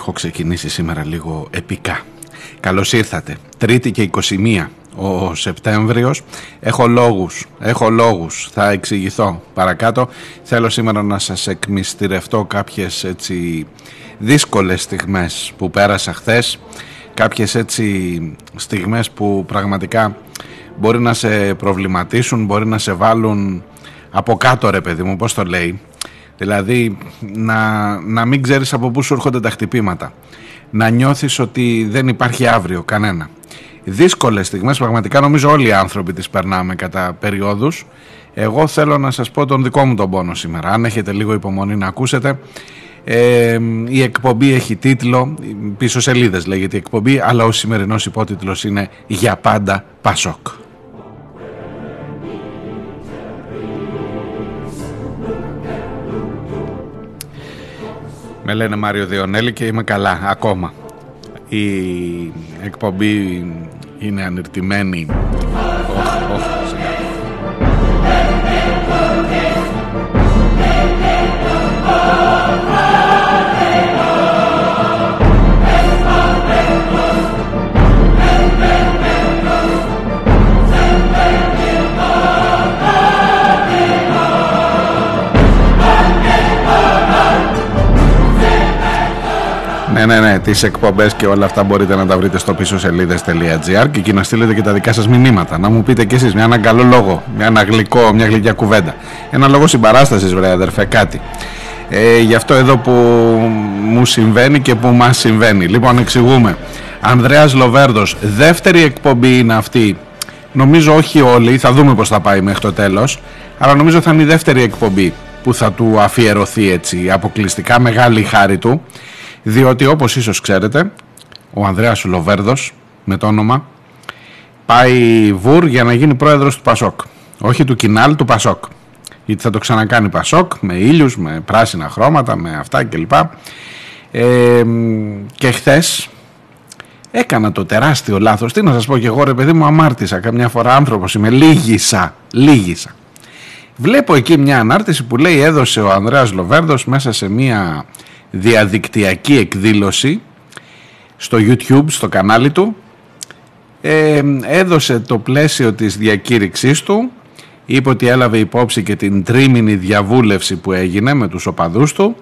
Έχω ξεκινήσει σήμερα λίγο επικά. Καλώς ήρθατε. Τρίτη και 21 ο Σεπτέμβριος. Έχω λόγους, έχω λόγους. Θα εξηγηθώ παρακάτω. Θέλω σήμερα να σας εκμυστηρευτώ κάποιες έτσι δύσκολες στιγμές που πέρασα χθες. Κάποιες έτσι στιγμές που πραγματικά μπορεί να σε προβληματίσουν, μπορεί να σε βάλουν από κάτω ρε παιδί μου, πώς το λέει Δηλαδή να, να μην ξέρεις από πού σου έρχονται τα χτυπήματα. Να νιώθεις ότι δεν υπάρχει αύριο κανένα. Δύσκολες στιγμές, πραγματικά νομίζω όλοι οι άνθρωποι τις περνάμε κατά περιόδους. Εγώ θέλω να σας πω τον δικό μου τον πόνο σήμερα. Αν έχετε λίγο υπομονή να ακούσετε. Ε, η εκπομπή έχει τίτλο, πίσω σελίδες λέγεται η εκπομπή, αλλά ο σημερινός υπότιτλος είναι «Για πάντα Πασόκ». Με λένε Μάριο Διονέλη και είμαι καλά ακόμα. Η εκπομπή είναι ανερτημένη. Ναι, ναι, ναι, τις εκπομπές και όλα αυτά μπορείτε να τα βρείτε στο πίσω σελίδε.gr και εκεί να στείλετε και τα δικά σας μηνύματα. Να μου πείτε κι εσείς μια, έναν καλό λόγο, μια, ένα γλυκό, μια γλυκιά κουβέντα. Ένα λόγο συμπαράστασης, βρε αδερφέ, κάτι. Ε, γι' αυτό εδώ που μου συμβαίνει και που μας συμβαίνει. Λοιπόν, εξηγούμε. Ανδρέας Λοβέρδος, δεύτερη εκπομπή είναι αυτή. Νομίζω όχι όλοι, θα δούμε πώς θα πάει μέχρι το τέλος. Αλλά νομίζω θα είναι η δεύτερη εκπομπή που θα του αφιερωθεί έτσι αποκλειστικά. Μεγάλη χάρη του διότι όπως ίσως ξέρετε ο Ανδρέας Λοβέρδος με το όνομα πάει βουρ για να γίνει πρόεδρος του Πασόκ. Όχι του Κινάλ, του Πασόκ. Γιατί θα το ξανακάνει Πασόκ με ήλιους, με πράσινα χρώματα, με αυτά κλπ. Ε, και χθες έκανα το τεράστιο λάθος. Τι να σας πω και εγώ ρε παιδί μου αμάρτησα. Καμιά φορά άνθρωπος είμαι, λίγησα, λίγησα. Βλέπω εκεί μια ανάρτηση που λέει έδωσε ο Ανδρέας Λοβέρδος μέσα σε μια διαδικτυακή εκδήλωση στο YouTube, στο κανάλι του ε, έδωσε το πλαίσιο της διακήρυξής του είπε ότι έλαβε υπόψη και την τρίμηνη διαβούλευση που έγινε με τους οπαδούς του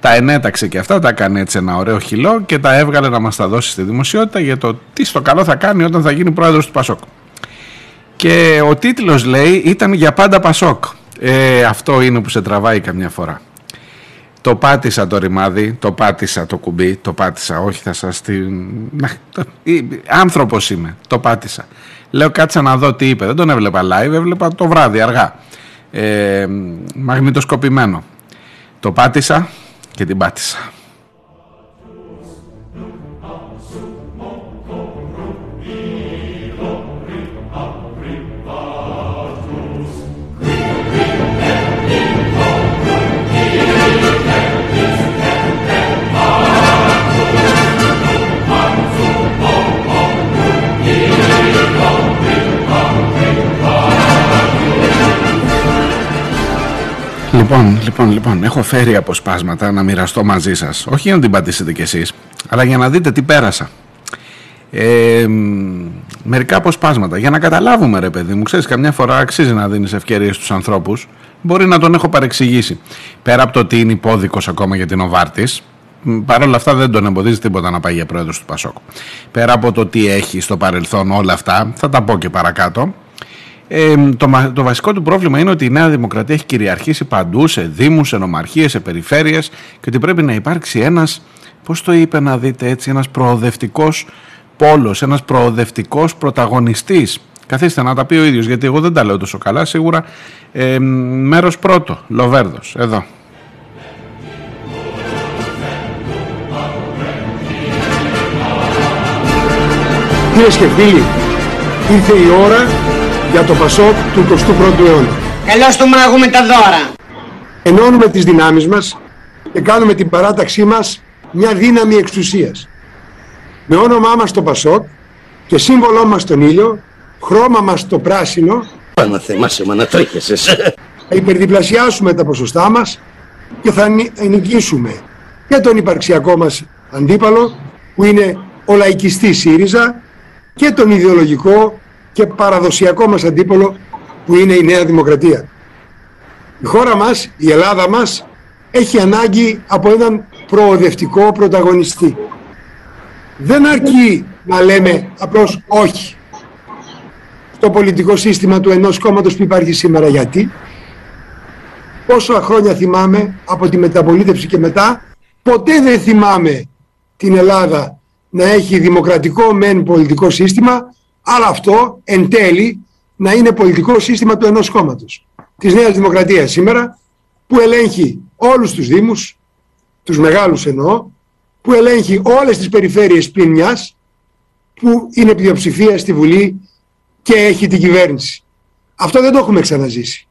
τα ενέταξε και αυτά, τα έκανε έτσι ένα ωραίο χυλό και τα έβγαλε να μας τα δώσει στη δημοσιότητα για το τι στο καλό θα κάνει όταν θα γίνει πρόεδρος του Πασόκ. Και ο τίτλος λέει ήταν για πάντα Πασόκ. Ε, αυτό είναι που σε τραβάει καμιά φορά. Το πάτησα το ρημάδι, το πάτησα το κουμπί, το πάτησα, όχι θα σας την... Άνθρωπος είμαι, το πάτησα. Λέω κάτσα να δω τι είπε, δεν τον έβλεπα live, έβλεπα το βράδυ αργά. Ε, μαγνητοσκοπημένο. Το πάτησα και την πάτησα. Λοιπόν, λοιπόν, λοιπόν, έχω φέρει αποσπάσματα να μοιραστώ μαζί σας. Όχι για να την πατήσετε κι εσείς, αλλά για να δείτε τι πέρασα. Ε, μερικά αποσπάσματα για να καταλάβουμε ρε παιδί μου ξέρεις καμιά φορά αξίζει να δίνεις ευκαιρίες στους ανθρώπους μπορεί να τον έχω παρεξηγήσει πέρα από το ότι είναι υπόδικος ακόμα για την Οβάρτης Παρ' όλα αυτά δεν τον εμποδίζει τίποτα να πάει για πρόεδρος του Πασόκ. Πέρα από το τι έχει στο παρελθόν όλα αυτά, θα τα πω και παρακάτω, ε, το, βασικό του πρόβλημα είναι ότι η Νέα Δημοκρατία έχει κυριαρχήσει παντού σε δήμους, σε νομαρχίες, σε περιφέρειες και ότι πρέπει να υπάρξει ένας, πώς το είπε να δείτε έτσι, ένας προοδευτικός πόλος, ένας προοδευτικός πρωταγωνιστής. Καθίστε να τα πει ο ίδιος, γιατί εγώ δεν τα λέω τόσο καλά. Σίγουρα ε, μέρος πρώτο, Λοβέρδος, εδώ. Κυρίες και φίλοι, ήρθε η ώρα για το Πασόκ του 21ου αιώνα. Καλώς το μάγο με τα δώρα. Ενώνουμε τις δυνάμεις μας και κάνουμε την παράταξή μας μια δύναμη εξουσίας. Με όνομά μας το Πασόκ και σύμβολό μας τον ήλιο, χρώμα μας το πράσινο, Παναθεμάσαι μα να τρέχεσαι. θα υπερδιπλασιάσουμε τα ποσοστά μας και θα νικήσουμε και τον υπαρξιακό μας αντίπαλο που είναι ο λαϊκιστής ΣΥΡΙΖΑ και τον ιδεολογικό και παραδοσιακό μας αντίπαλο που είναι η Νέα Δημοκρατία. Η χώρα μας, η Ελλάδα μας, έχει ανάγκη από έναν προοδευτικό πρωταγωνιστή. Δεν αρκεί να λέμε απλώς όχι στο πολιτικό σύστημα του ενός κόμματος που υπάρχει σήμερα. Γιατί; Πόσα χρόνια θυμάμαι από τη μεταπολίτευση και μετά ποτέ δεν θυμάμαι την Ελλάδα να έχει δημοκρατικό μεν πολιτικό σύστημα αλλά αυτό εν τέλει να είναι πολιτικό σύστημα του ενός κόμματος της Νέας Δημοκρατίας σήμερα που ελέγχει όλους τους δήμους τους μεγάλους εννοώ που ελέγχει όλες τις περιφέρειες πλην μιας που είναι πλειοψηφία στη Βουλή και έχει την κυβέρνηση. Αυτό δεν το έχουμε ξαναζήσει.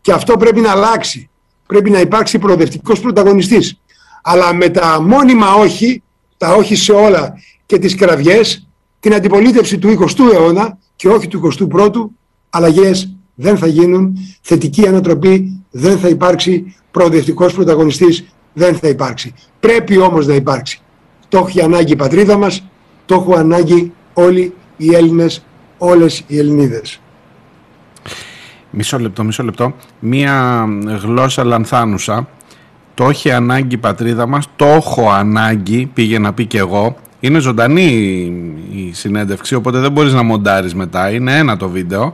Και αυτό πρέπει να αλλάξει. Πρέπει να υπάρξει προοδευτικός πρωταγωνιστής. Αλλά με τα μόνιμα όχι, τα όχι σε όλα και τις κραυγές, την αντιπολίτευση του 20ου αιώνα και όχι του 21ου, αλλαγές δεν θα γίνουν, θετική ανατροπή δεν θα υπάρξει, προοδευτικός πρωταγωνιστής δεν θα υπάρξει. Πρέπει όμως να υπάρξει. Το έχει ανάγκη η πατρίδα μας, το έχουν ανάγκη όλοι οι Έλληνες, όλες οι Ελληνίδες. Μισό λεπτό, μισό λεπτό. Μία γλώσσα λανθάνουσα. Το έχει ανάγκη η πατρίδα μας, το έχω ανάγκη, πήγε να πει και εγώ. Είναι ζωντανή η συνέντευξη, οπότε δεν μπορείς να μοντάρεις μετά. Είναι ένα το βίντεο.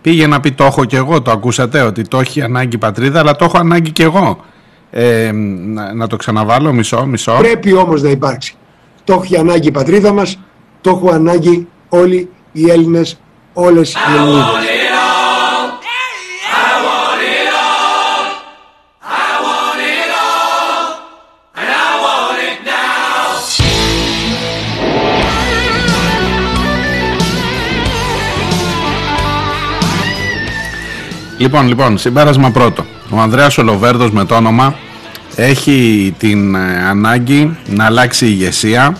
Πήγε να πει το έχω και εγώ, το ακούσατε, ότι το έχει ανάγκη η πατρίδα, αλλά το έχω ανάγκη και εγώ. Ε, να, να, το ξαναβάλω, μισό, μισό. Πρέπει όμως να υπάρξει. Το έχει ανάγκη η πατρίδα μας, το έχουν ανάγκη όλοι οι Έλληνες, όλες οι Ελληνίδες. Λοιπόν, λοιπόν, συμπέρασμα πρώτο. Ο Ανδρέας Ολοβέρδος με το όνομα έχει την ε, ανάγκη να αλλάξει η ηγεσία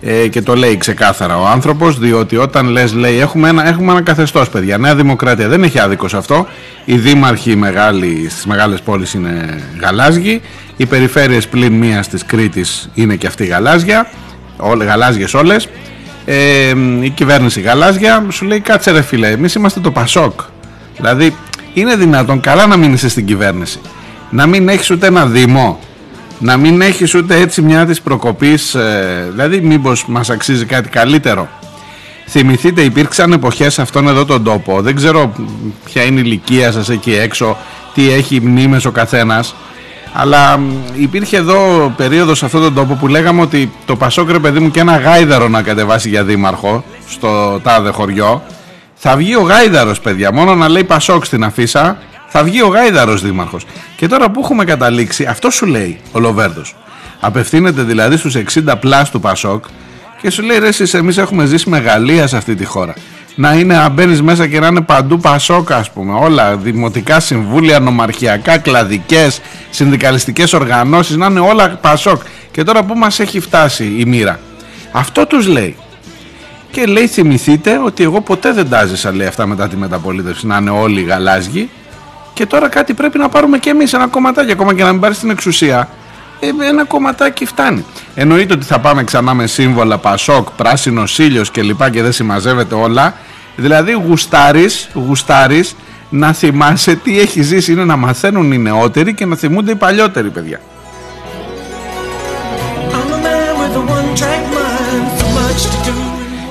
ε, και το λέει ξεκάθαρα ο άνθρωπος διότι όταν λες λέει έχουμε ένα, έχουμε ένα καθεστώς παιδιά Νέα Δημοκρατία δεν έχει άδικος σε αυτό. Οι δήμαρχοι μεγάλοι, στις μεγάλες πόλεις είναι γαλάζιοι οι περιφέρειες πλην μίας της Κρήτης είναι και αυτή γαλάζια όλε, γαλάζιες όλες. Ε, η κυβέρνηση γαλάζια σου λέει κάτσε ρε φίλε εμείς είμαστε το Πασόκ δηλαδή είναι δυνατόν καλά να μην είσαι στην κυβέρνηση. Να μην έχεις ούτε ένα δήμο. Να μην έχεις ούτε έτσι μια της προκοπής ε, δηλαδή μήπως μας αξίζει κάτι καλύτερο. Θυμηθείτε υπήρξαν εποχές σε αυτόν εδώ τον τόπο. Δεν ξέρω ποια είναι η ηλικία σας εκεί έξω τι έχει μνήμες ο καθένας. Αλλά υπήρχε εδώ περίοδος σε αυτόν τον τόπο που λέγαμε ότι το Πασόκρε παιδί μου και ένα γάιδαρο να κατεβάσει για δήμαρχο στο τάδε χωριό θα βγει ο γάιδαρος παιδιά μόνο να λέει Πασόκ στην αφίσα θα βγει ο Γάιδαρος δήμαρχος. Και τώρα που έχουμε καταλήξει, αυτό σου λέει ο Λοβέρδος. Απευθύνεται δηλαδή στους 60 plus του Πασόκ και σου λέει ρε εσείς εμείς έχουμε ζήσει μεγαλεία σε αυτή τη χώρα. Να είναι να μπαίνεις μέσα και να είναι παντού Πασόκ ας πούμε όλα, δημοτικά συμβούλια, νομαρχιακά, κλαδικές, συνδικαλιστικές οργανώσεις, να είναι όλα Πασόκ. Και τώρα που μας έχει φτάσει η μοίρα. Αυτό τους λέει. Και λέει θυμηθείτε ότι εγώ ποτέ δεν τάζησα λέει αυτά μετά τη μεταπολίτευση να είναι όλοι γαλάζιοι και τώρα κάτι πρέπει να πάρουμε και εμείς ένα κομματάκι ακόμα και να μην πάρει στην εξουσία. Ε, ένα κομματάκι φτάνει. Εννοείται ότι θα πάμε ξανά με σύμβολα Πασόκ, πράσινο ήλιο και λοιπά και δεν συμμαζεύεται όλα. Δηλαδή γουστάρεις, γουστάρεις να θυμάσαι τι έχει ζήσει. Είναι να μαθαίνουν οι νεότεροι και να θυμούνται οι παλιότεροι παιδιά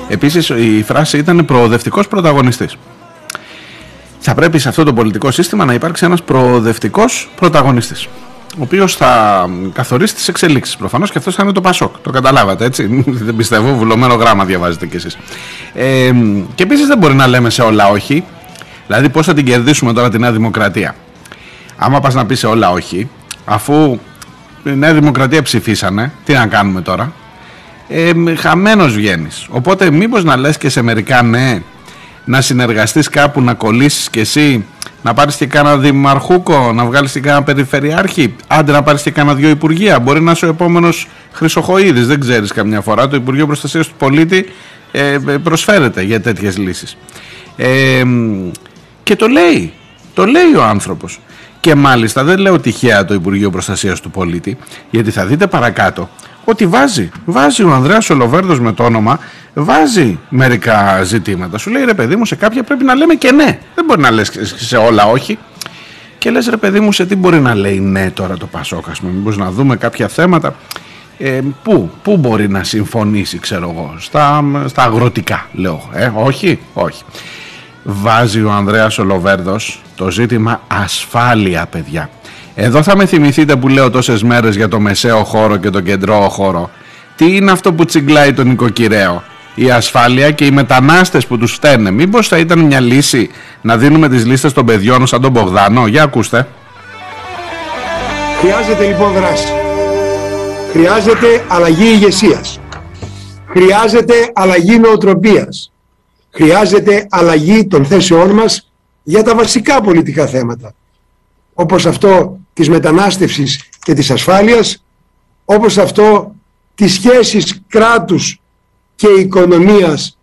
Επίσης η φράση ήταν προοδευτικός πρωταγωνιστής θα πρέπει σε αυτό το πολιτικό σύστημα να υπάρξει ένας προοδευτικός πρωταγωνιστής ο οποίος θα καθορίσει τις εξελίξεις. Προφανώς και αυτός θα είναι το Πασόκ. Το καταλάβατε έτσι; Δεν πιστεύω, βουλωμένο γράμμα διαβάζετε κι εσείς. Ε, και επίσης δεν μπορεί να λέμε σε όλα όχι. Δηλαδή, πώς θα την κερδίσουμε τώρα τη Νέα Δημοκρατία; Άμα πας να πεις σε όλα όχι, αφού η Νέα Δημοκρατία ψηφίσανε, τι να κάνουμε τώρα; Ε, χαμένος βγαίνεις. Οπότε μήπως να λες και σε μερικά ναι, να συνεργαστείς κάπου, να κολλήσεις κι εσύ, να πάρεις και κάνα δημαρχούκο, να βγάλεις και κάνα περιφερειάρχη, άντε να πάρεις και κάνα δυο υπουργεία. Μπορεί να είσαι ο επόμενος Χρυσοχοίδης, δεν ξέρεις καμιά φορά. Το Υπουργείο Προστασίας του Πολίτη ε, ε, προσφέρεται για τέτοιες λύσεις. Ε, και το λέει, το λέει ο άνθρωπος. Και μάλιστα δεν λέω τυχαία το Υπουργείο Προστασίας του Πολίτη, γιατί θα δείτε παρακάτω ότι βάζει, βάζει ο Ανδρέας Ολοβέρδος με το όνομα, βάζει μερικά ζητήματα. Σου λέει ρε παιδί μου σε κάποια πρέπει να λέμε και ναι. Δεν μπορεί να λες σε όλα όχι. Και λες ρε παιδί μου σε τι μπορεί να λέει ναι τώρα το Πασόκ ας πούμε. Μήπως να δούμε κάποια θέματα. Ε, πού, πού μπορεί να συμφωνήσει ξέρω εγώ. Στα, στα αγροτικά λέω. Ε, όχι, όχι. Βάζει ο Ανδρέας Ολοβέρδος το ζήτημα ασφάλεια παιδιά. Εδώ θα με θυμηθείτε που λέω τόσες μέρες για το μεσαίο χώρο και το κεντρό χώρο. Τι είναι αυτό που τσιγκλάει τον νοικοκυρέο. Η ασφάλεια και οι μετανάστες που τους φταίνε. Μήπως θα ήταν μια λύση να δίνουμε τις λίστες των παιδιών σαν τον Μπογδάνο; Για ακούστε. Χρειάζεται λοιπόν δράση. Χρειάζεται αλλαγή ηγεσίας. Χρειάζεται αλλαγή νοοτροπίας. Χρειάζεται αλλαγή των θέσεών μας για τα βασικά πολιτικά θέματα. Όπως αυτό της μετανάστευσης και της ασφάλειας, όπως αυτό της σχέσης κράτους και οικονομίας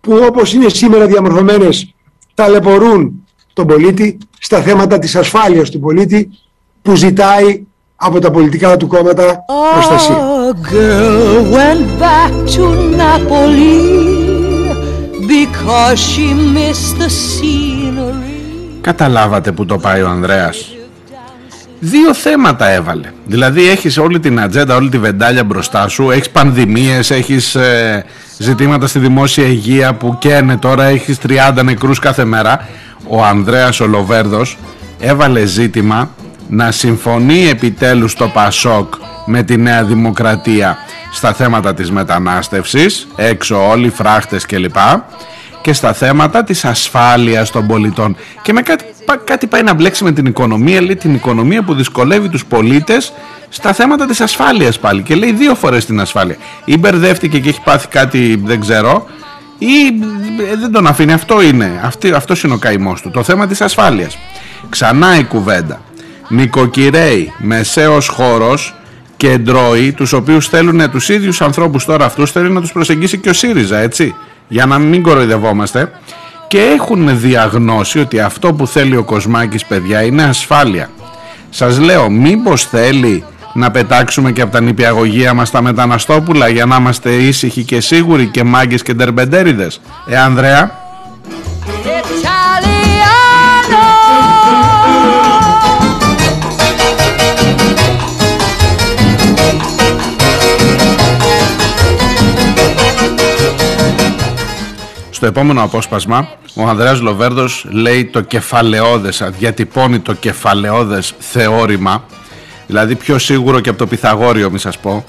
που όπως είναι σήμερα διαμορφωμένες ταλαιπωρούν τον πολίτη στα θέματα της ασφάλειας του πολίτη που ζητάει από τα πολιτικά του κόμματα προστασία. Καταλάβατε που το πάει ο Ανδρέας δύο θέματα έβαλε. Δηλαδή έχεις όλη την ατζέντα, όλη τη βεντάλια μπροστά σου, έχεις πανδημίες, έχεις ε, ζητήματα στη δημόσια υγεία που καίνε τώρα, έχεις 30 νεκρούς κάθε μέρα. Ο Ανδρέας Ολοβέρδος έβαλε ζήτημα να συμφωνεί επιτέλους το Πασόκ με τη Νέα Δημοκρατία στα θέματα της μετανάστευσης, έξω όλοι, φράχτες κλπ και στα θέματα της ασφάλειας των πολιτών. Και με κάτι, κάτι πάει να μπλέξει με την οικονομία λέει την οικονομία που δυσκολεύει τους πολίτες στα θέματα της ασφάλειας πάλι. Και λέει δύο φορές την ασφάλεια. Ή μπερδεύτηκε και έχει πάθει κάτι δεν ξέρω ή ε, δεν τον αφήνει. Αυτό είναι. Αυτό αυτός είναι ο καημός του. Το θέμα της ασφάλειας. Ξανά η κουβέντα. Νοικοκυρέοι μεσαίος χώρος και ντρόοι τους οποίους θέλουν τους ίδιους ανθρώπους τώρα αυτούς θέλει να τους προσεγγίσει και ο ΣΥΡΙΖΑ έτσι για να μην κοροϊδευόμαστε και έχουν διαγνώσει ότι αυτό που θέλει ο Κοσμάκης παιδιά είναι ασφάλεια. Σας λέω μήπως θέλει να πετάξουμε και από τα νηπιαγωγεία μας τα μεταναστόπουλα για να είμαστε ήσυχοι και σίγουροι και μάγκες και ντερμπεντέριδες. Ε Ανδρέα; Στο επόμενο απόσπασμα ο Ανδρέας Λοβέρδος λέει το κεφαλαιόδες, διατυπώνει το κεφαλαιόδες θεώρημα δηλαδή πιο σίγουρο και από το Πυθαγόριο μη σας πω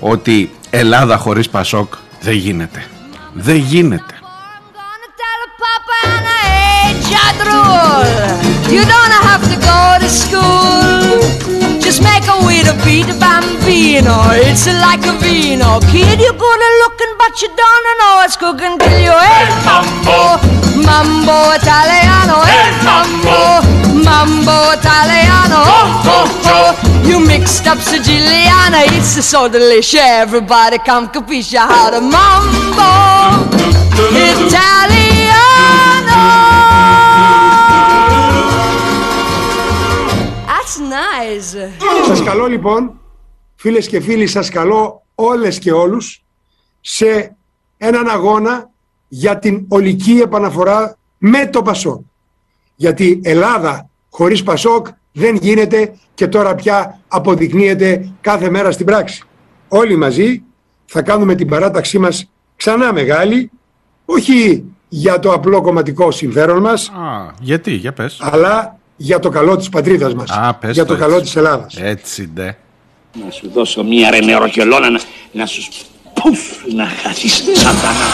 ότι Ελλάδα χωρίς Πασόκ δεν γίνεται. Δεν γίνεται. You don't have to go to school. Just make a way to beat the bambino. It's like a vino. Kid, you're good at looking, but you don't know it's cooking till you. Hey, mambo, mambo Italiano. Hey, mambo, mambo Italiano. Oh, oh, oh. You mixed up Siciliana. It's so delicious. Everybody come capisce how to mambo Italiano. Nice. Σας καλώ λοιπόν, φίλες και φίλοι, σας καλώ όλες και όλους σε έναν αγώνα για την ολική επαναφορά με το Πασόκ. Γιατί Ελλάδα χωρίς Πασόκ δεν γίνεται και τώρα πια αποδεικνύεται κάθε μέρα στην πράξη. Όλοι μαζί θα κάνουμε την παράταξή μας ξανά μεγάλη, όχι για το απλό κομματικό συμφέρον μας. Α, γιατί, για πες. Αλλά για το καλό της πατρίδας μας. για το, καλό της Ελλάδας. Έτσι ντε. Να σου δώσω μία ρε νεροκελώνα να, να σου πουφ να χαθείς σαντανά.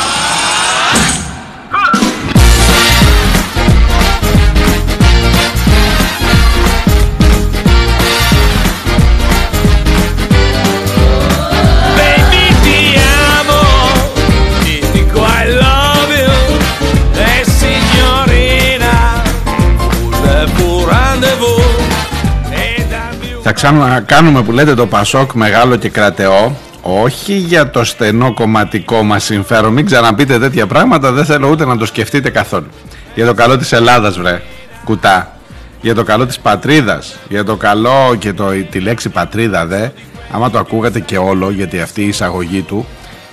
Θα ξανακάνουμε που λέτε το Πασόκ μεγάλο και κρατεό. Όχι για το στενό κομματικό μας συμφέρον. Μην ξαναπείτε τέτοια πράγματα δεν θέλω ούτε να το σκεφτείτε καθόλου. Για το καλό της Ελλάδας βρε κουτά. Για το καλό της πατρίδας. Για το καλό και το, τη λέξη πατρίδα δε. Άμα το ακούγατε και όλο γιατί αυτή η εισαγωγή του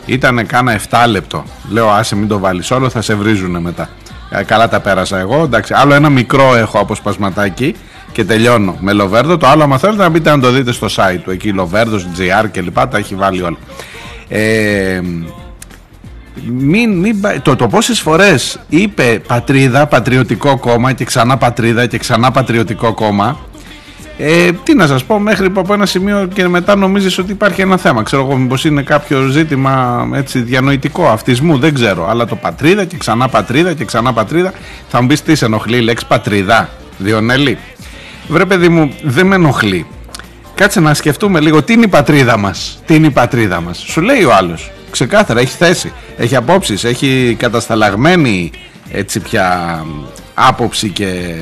ήταν κάνα 7 λεπτό λέω άσε μην το βάλεις όλο θα σε βρίζουνε μετά. Ε, καλά τα πέρασα εγώ. Εντάξει άλλο ένα μικρό έχω αποσπασματάκι και τελειώνω με Λοβέρδο. Το άλλο, άμα θέλετε να μπείτε να το δείτε στο site του. Εκεί Λοβέρδος, GR και λοιπά, τα έχει βάλει όλα. Ε, μην, μην, το, το πόσες φορές είπε πατρίδα, πατριωτικό κόμμα και ξανά πατρίδα και ξανά πατριωτικό κόμμα ε, τι να σας πω μέχρι από ένα σημείο και μετά νομίζεις ότι υπάρχει ένα θέμα ξέρω εγώ μήπως είναι κάποιο ζήτημα έτσι διανοητικό αυτισμού δεν ξέρω αλλά το πατρίδα και ξανά πατρίδα και ξανά πατρίδα θα μου πεις τι σε ενοχλεί η λέξη πατρίδα Διονέλη Βρε παιδί μου, δεν με ενοχλεί. Κάτσε να σκεφτούμε λίγο τι είναι η πατρίδα μας; Τι είναι η πατρίδα μας; Σου λέει ο άλλος. Ξεκάθαρα, έχει θέση, έχει απόψεις, έχει κατασταλαγμένη έτσι πια άποψη και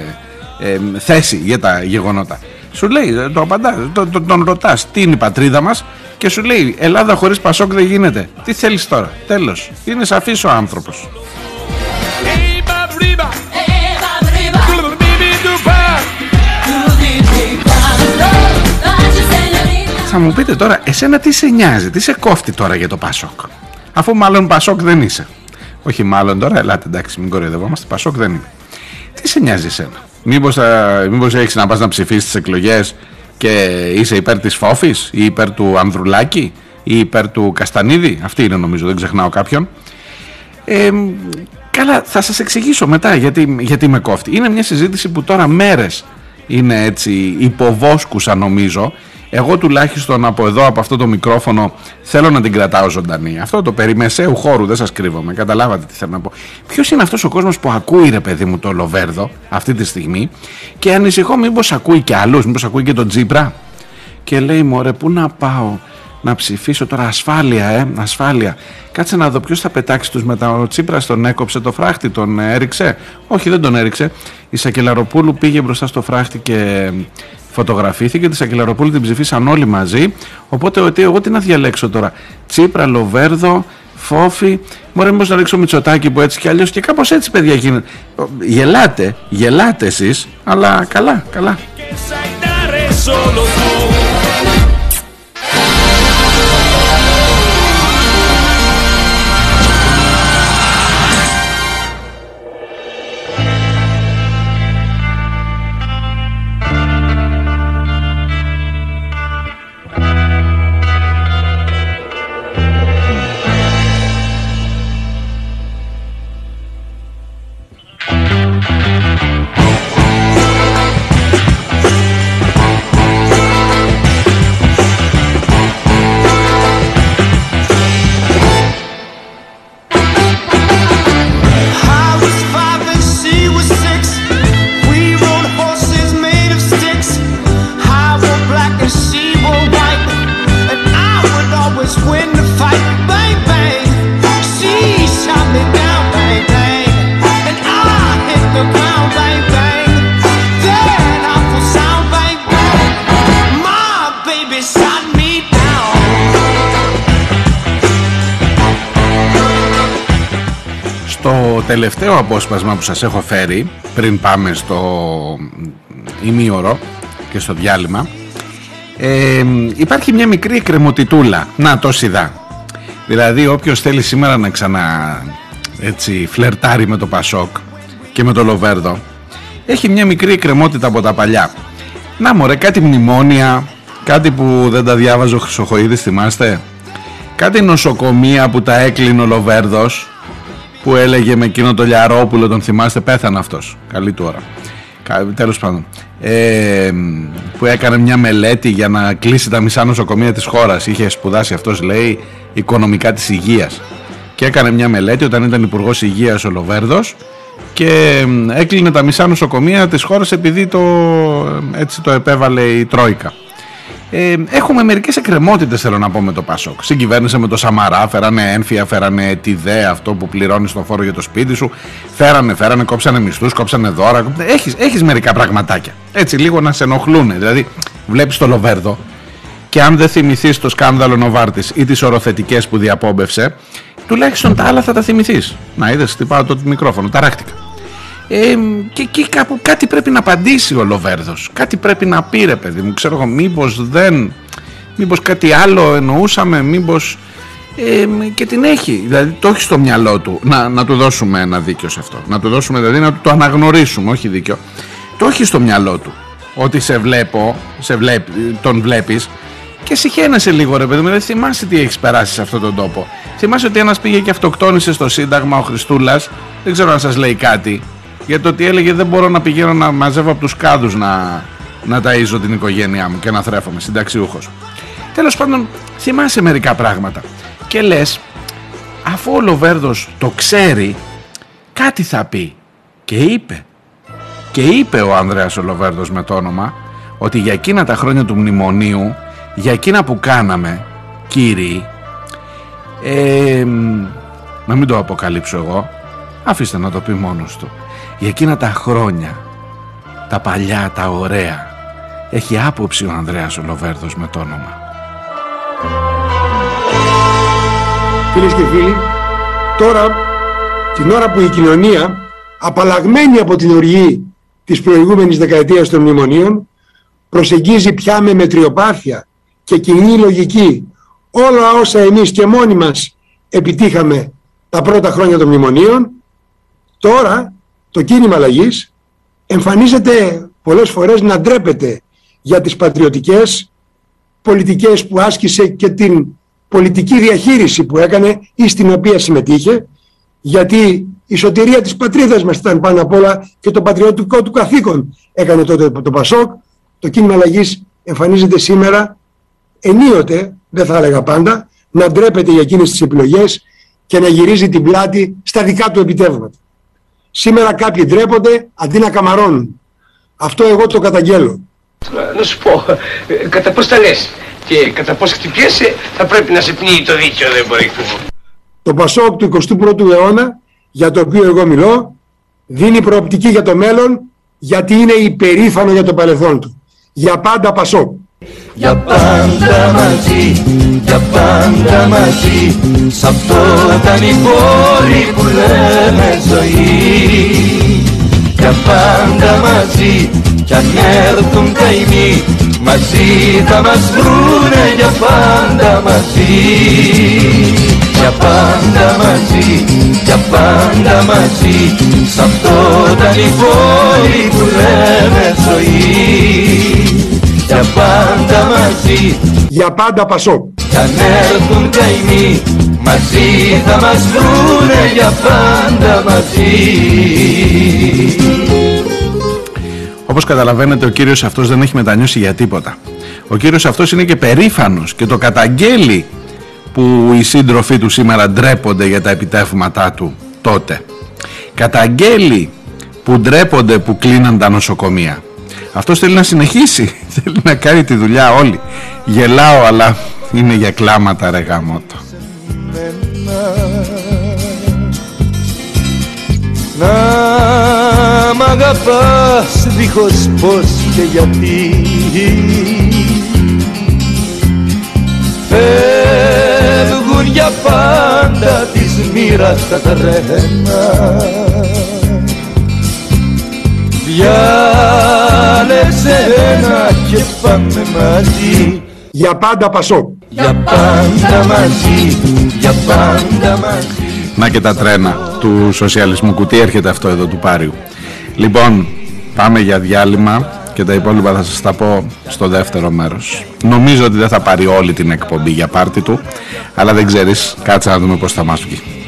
θέση για τα γεγονότα. Σου λέει, το απαντά, το, το, τον ρωτάς τι είναι η πατρίδα μας; Και σου λέει Ελλάδα χωρίς Πασόκ δεν γίνεται. Τι θέλεις τώρα, τέλος. Είναι σαφής ο άνθρωπος. Θα μου πείτε τώρα, εσένα τι σε νοιάζει, τι σε κόφτει τώρα για το Πασόκ; Αφού μάλλον Πασόκ δεν είσαι. Όχι μάλλον τώρα, ελάτε εντάξει, μην κοροϊδευόμαστε, Πασόκ δεν είναι. Τι σε νοιάζει εσένα; Μήπως, α, μήπως έχεις να πας να ψηφίσεις τις εκλογές και είσαι υπέρ της Φόφης ή υπέρ του Ανδρουλάκη ή υπέρ του Καστανίδη; Αυτή είναι νομίζω, δεν ξεχνάω κάποιον. Ε, καλά, θα σας εξηγήσω μετά γιατί, γιατί με κόφτει. Είναι μια συζήτηση που τώρα μέρες είναι έτσι υποβόσκουσα νομίζω εγώ τουλάχιστον από εδώ, από αυτό το μικρόφωνο, θέλω να την κρατάω ζωντανή. Αυτό το περί μεσαίου χώρου, δεν σας κρύβομαι. Καταλάβατε τι θέλω να πω. Ποιος είναι αυτός ο κόσμος που ακούει, ρε παιδί μου, το Λοβέρδο αυτή τη στιγμή και ανησυχώ, μήπως ακούει και άλλους, μήπως ακούει και τον Τζίπρα; Και λέει, Μωρέ, πού να πάω; Να ψηφίσω τώρα ασφάλεια, ε, ασφάλεια. Κάτσε να δω ποιος θα πετάξει τους μετά. Ο Τσίπρας τον έκοψε το φράχτη, τον έριξε; Όχι, δεν τον έριξε. Η Σακελαροπούλου πήγε μπροστά στο φράχτη και φωτογραφήθηκε. Τη Σακελαροπούλου την ψηφίσαν όλοι μαζί. Οπότε ότι εγώ τι να διαλέξω τώρα; Τσίπρα, Λοβέρδο, Φόφη. Μπορεί μήπως να ρίξω Μητσοτάκι που έτσι κι αλλιώς και κάπως έτσι παιδιά γίνεται. Γελάτε, γελάτε εσείς, αλλά καλά, καλά. Τελευταίο απόσπασμα που σας έχω φέρει πριν πάμε στο ημίωρο και στο διάλειμμα ε, υπάρχει μια μικρή εκκρεμωτητούλα. Να το σιδά. Δηλαδή όποιος θέλει σήμερα να ξανα έτσι φλερτάρει με το Πασόκ και με το Λοβέρδο έχει μια μικρή εκκρεμότητα από τα παλιά. Να μωρέ κάτι μνημόνια κάτι που δεν τα διάβαζε ο Χρυσοχοίδης θυμάστε; Κάτι νοσοκομεία που τα έκλεινε ο Λοβέρδος που έλεγε με εκείνο το Λιαρόπουλο, τον θυμάστε, πέθανε αυτός. Καλή του ώρα. Τέλος πάντων. Ε, που έκανε μια μελέτη για να κλείσει τα μισά νοσοκομεία της χώρας. Είχε σπουδάσει αυτός, λέει, οικονομικά της υγείας. Και έκανε μια μελέτη όταν ήταν υπουργός Υγείας ο Λοβέρδος και έκλεινε τα μισά νοσοκομεία της χώρας επειδή το, έτσι το επέβαλε η Τρόικα. Ε, έχουμε μερικές εκκρεμότητες θέλω να πω με το Πασόκ. Συγκυβέρνησε με το Σαμαρά, φέρανε ένφια, φέρανε τη ΔΕ αυτό που πληρώνεις στο φόρο για το σπίτι σου. Φέρανε, φέρανε, κόψανε μισθούς, κόψανε δώρα. Έχεις, έχεις μερικά πραγματάκια. Έτσι λίγο να σε ενοχλούν. Δηλαδή βλέπεις το Λοβέρδο και αν δεν θυμηθείς το σκάνδαλο Νοβάρτης ή τις οροθετικές που διαπόμπευσε, τουλάχιστον τα άλλα θα τα θυμηθείς. Να είδες, τυπάω το μικρόφωνο, ταράχτηκα. Ε, και εκεί κάπου κάτι πρέπει να απαντήσει ο Λοβέρδος. Κάτι πρέπει να πει ρε παιδί μου. Ξέρω εγώ μήπως δεν μήπως κάτι άλλο εννοούσαμε μήπως ε, και την έχει. Δηλαδή το έχει στο μυαλό του να, να του δώσουμε ένα δίκιο σε αυτό. Να του δώσουμε δηλαδή να το αναγνωρίσουμε όχι δίκιο. Το έχει στο μυαλό του ότι σε βλέπω σε βλέπει, τον βλέπεις. Και συχαίνεσαι λίγο ρε παιδί μου. Δηλαδή θυμάσαι τι έχεις περάσει σε αυτόν τον τόπο. Θυμάσαι ότι ένας πήγε και αυτοκτόνησε στο Σύνταγμα ο Χριστούλας. Δεν ξέρω αν σας λέει κάτι για το ότι έλεγε δεν μπορώ να πηγαίνω να μαζεύω από τους κάδους να, να ταΐζω την οικογένειά μου και να θρέφομαι συνταξιούχος. Τέλος πάντων θυμάσαι μερικά πράγματα και λες αφού ο Λοβέρδος το ξέρει κάτι θα πει και είπε και είπε ο Ανδρέας ο Λοβέρδος με το όνομα ότι για εκείνα τα χρόνια του μνημονίου για εκείνα που κάναμε κύριοι ε, να μην το αποκαλύψω εγώ αφήστε να το πει μόνος του για εκείνα τα χρόνια, τα παλιά, τα ωραία. Έχει άποψη ο Ανδρέας ο Λοβέρδος με το όνομα. Φίλες και φίλοι, τώρα την ώρα που η κοινωνία απαλλαγμένη από την οργή της προηγούμενης δεκαετίας των μνημονίων προσεγγίζει πια με μετριοπάθεια και κοινή λογική όλα όσα εμείς και μόνοι μας επιτύχαμε τα πρώτα χρόνια των μνημονίων τώρα το κίνημα αλλαγής εμφανίζεται πολλές φορές να ντρέπεται για τις πατριωτικές πολιτικές που άσκησε και την πολιτική διαχείριση που έκανε ή στην οποία συμμετείχε γιατί η σωτηρία της πατρίδας μας ήταν πάνω απ' όλα και το πατριωτικό του καθήκον έκανε τότε το Πασόκ το κίνημα αλλαγής εμφανίζεται σήμερα ενίοτε, δεν θα έλεγα πάντα να ντρέπεται για εκείνες τις επιλογές και να γυρίζει την πλάτη στα δικά του επιτεύγματα. Σήμερα κάποιοι ντρέπονται αντί να καμαρώνουν. Αυτό εγώ το καταγγέλω. Να σου πω, ε, κατά πώς τα λες και κατά πώς χτυπιέσαι θα πρέπει να σε πνίγει το δίκαιο, δεν μπορεί Το Πασόκ του 21ου αιώνα, για το οποίο εγώ μιλώ, δίνει προοπτική για το μέλλον γιατί είναι υπερήφανο για το παρελθόν του. Για πάντα Πασόκ. Για πάντα μαζί, για πάντα μαζί Σ' αυτό ήταν η πόλη που λέμε ζωή. Για πάντα μαζί κι αν έρθουν καημοί Μαζί θα μας βρουνε για πάντα μαζί. Για πάντα μαζί, για πάντα μαζί Σ' αυτό ήταν η πόλη που λέμε ζωή για πάντα μαζί Για πάντα Πασό Κι αν έρθουν καημοί Μαζί θα μας βρουνε για πάντα μαζί όπως καταλαβαίνετε ο κύριος αυτός δεν έχει μετανιώσει για τίποτα. Ο κύριος αυτός είναι και περήφανος και το καταγγέλει που οι σύντροφοί του σήμερα ντρέπονται για τα επιτεύγματά του τότε. Καταγγέλει που ντρέπονται που κλείναν τα νοσοκομεία. Αυτός θέλει να συνεχίσει. Θέλει να κάνει τη δουλειά όλοι. Γελάω, αλλά είναι για κλάματα ρε γαμότο. Να μ' αγαπάς δίχως πως και γιατί Φεύγουν για πάντα της μοίρας τα τρένα Διάλεξε ένα και πάμε μαζί. Για πάντα Πασό. Για πάντα μαζί. Για πάντα μαζί. Να και τα τρένα του σοσιαλισμού κουτί έρχεται αυτό εδώ του Πάριου. Λοιπόν πάμε για διάλειμμα και τα υπόλοιπα θα σας τα πω στο δεύτερο μέρος. Νομίζω ότι δεν θα πάρει όλη την εκπομπή για πάρτι του Αλλά δεν ξέρεις, κάτσε να δούμε πως θα μας βγει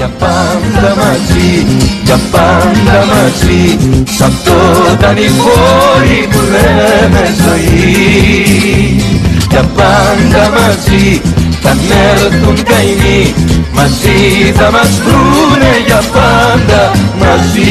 για πάντα μαζί, για πάντα μαζί Σ' αυτό ήταν η πόλη που λέμε ζωή. Για πάντα μαζί, θα έρθουν καημοί Μαζί θα μας βρουνε για πάντα μαζί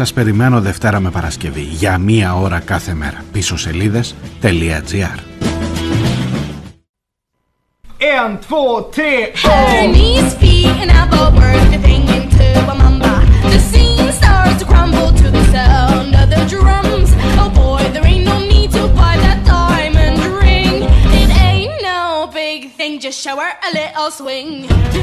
Σας περιμένω Δευτέρα με Παρασκευή για μία ώρα κάθε μέρα. Πίσω σελίδες.gr En, två, tre, Knees, feet and elbow work thing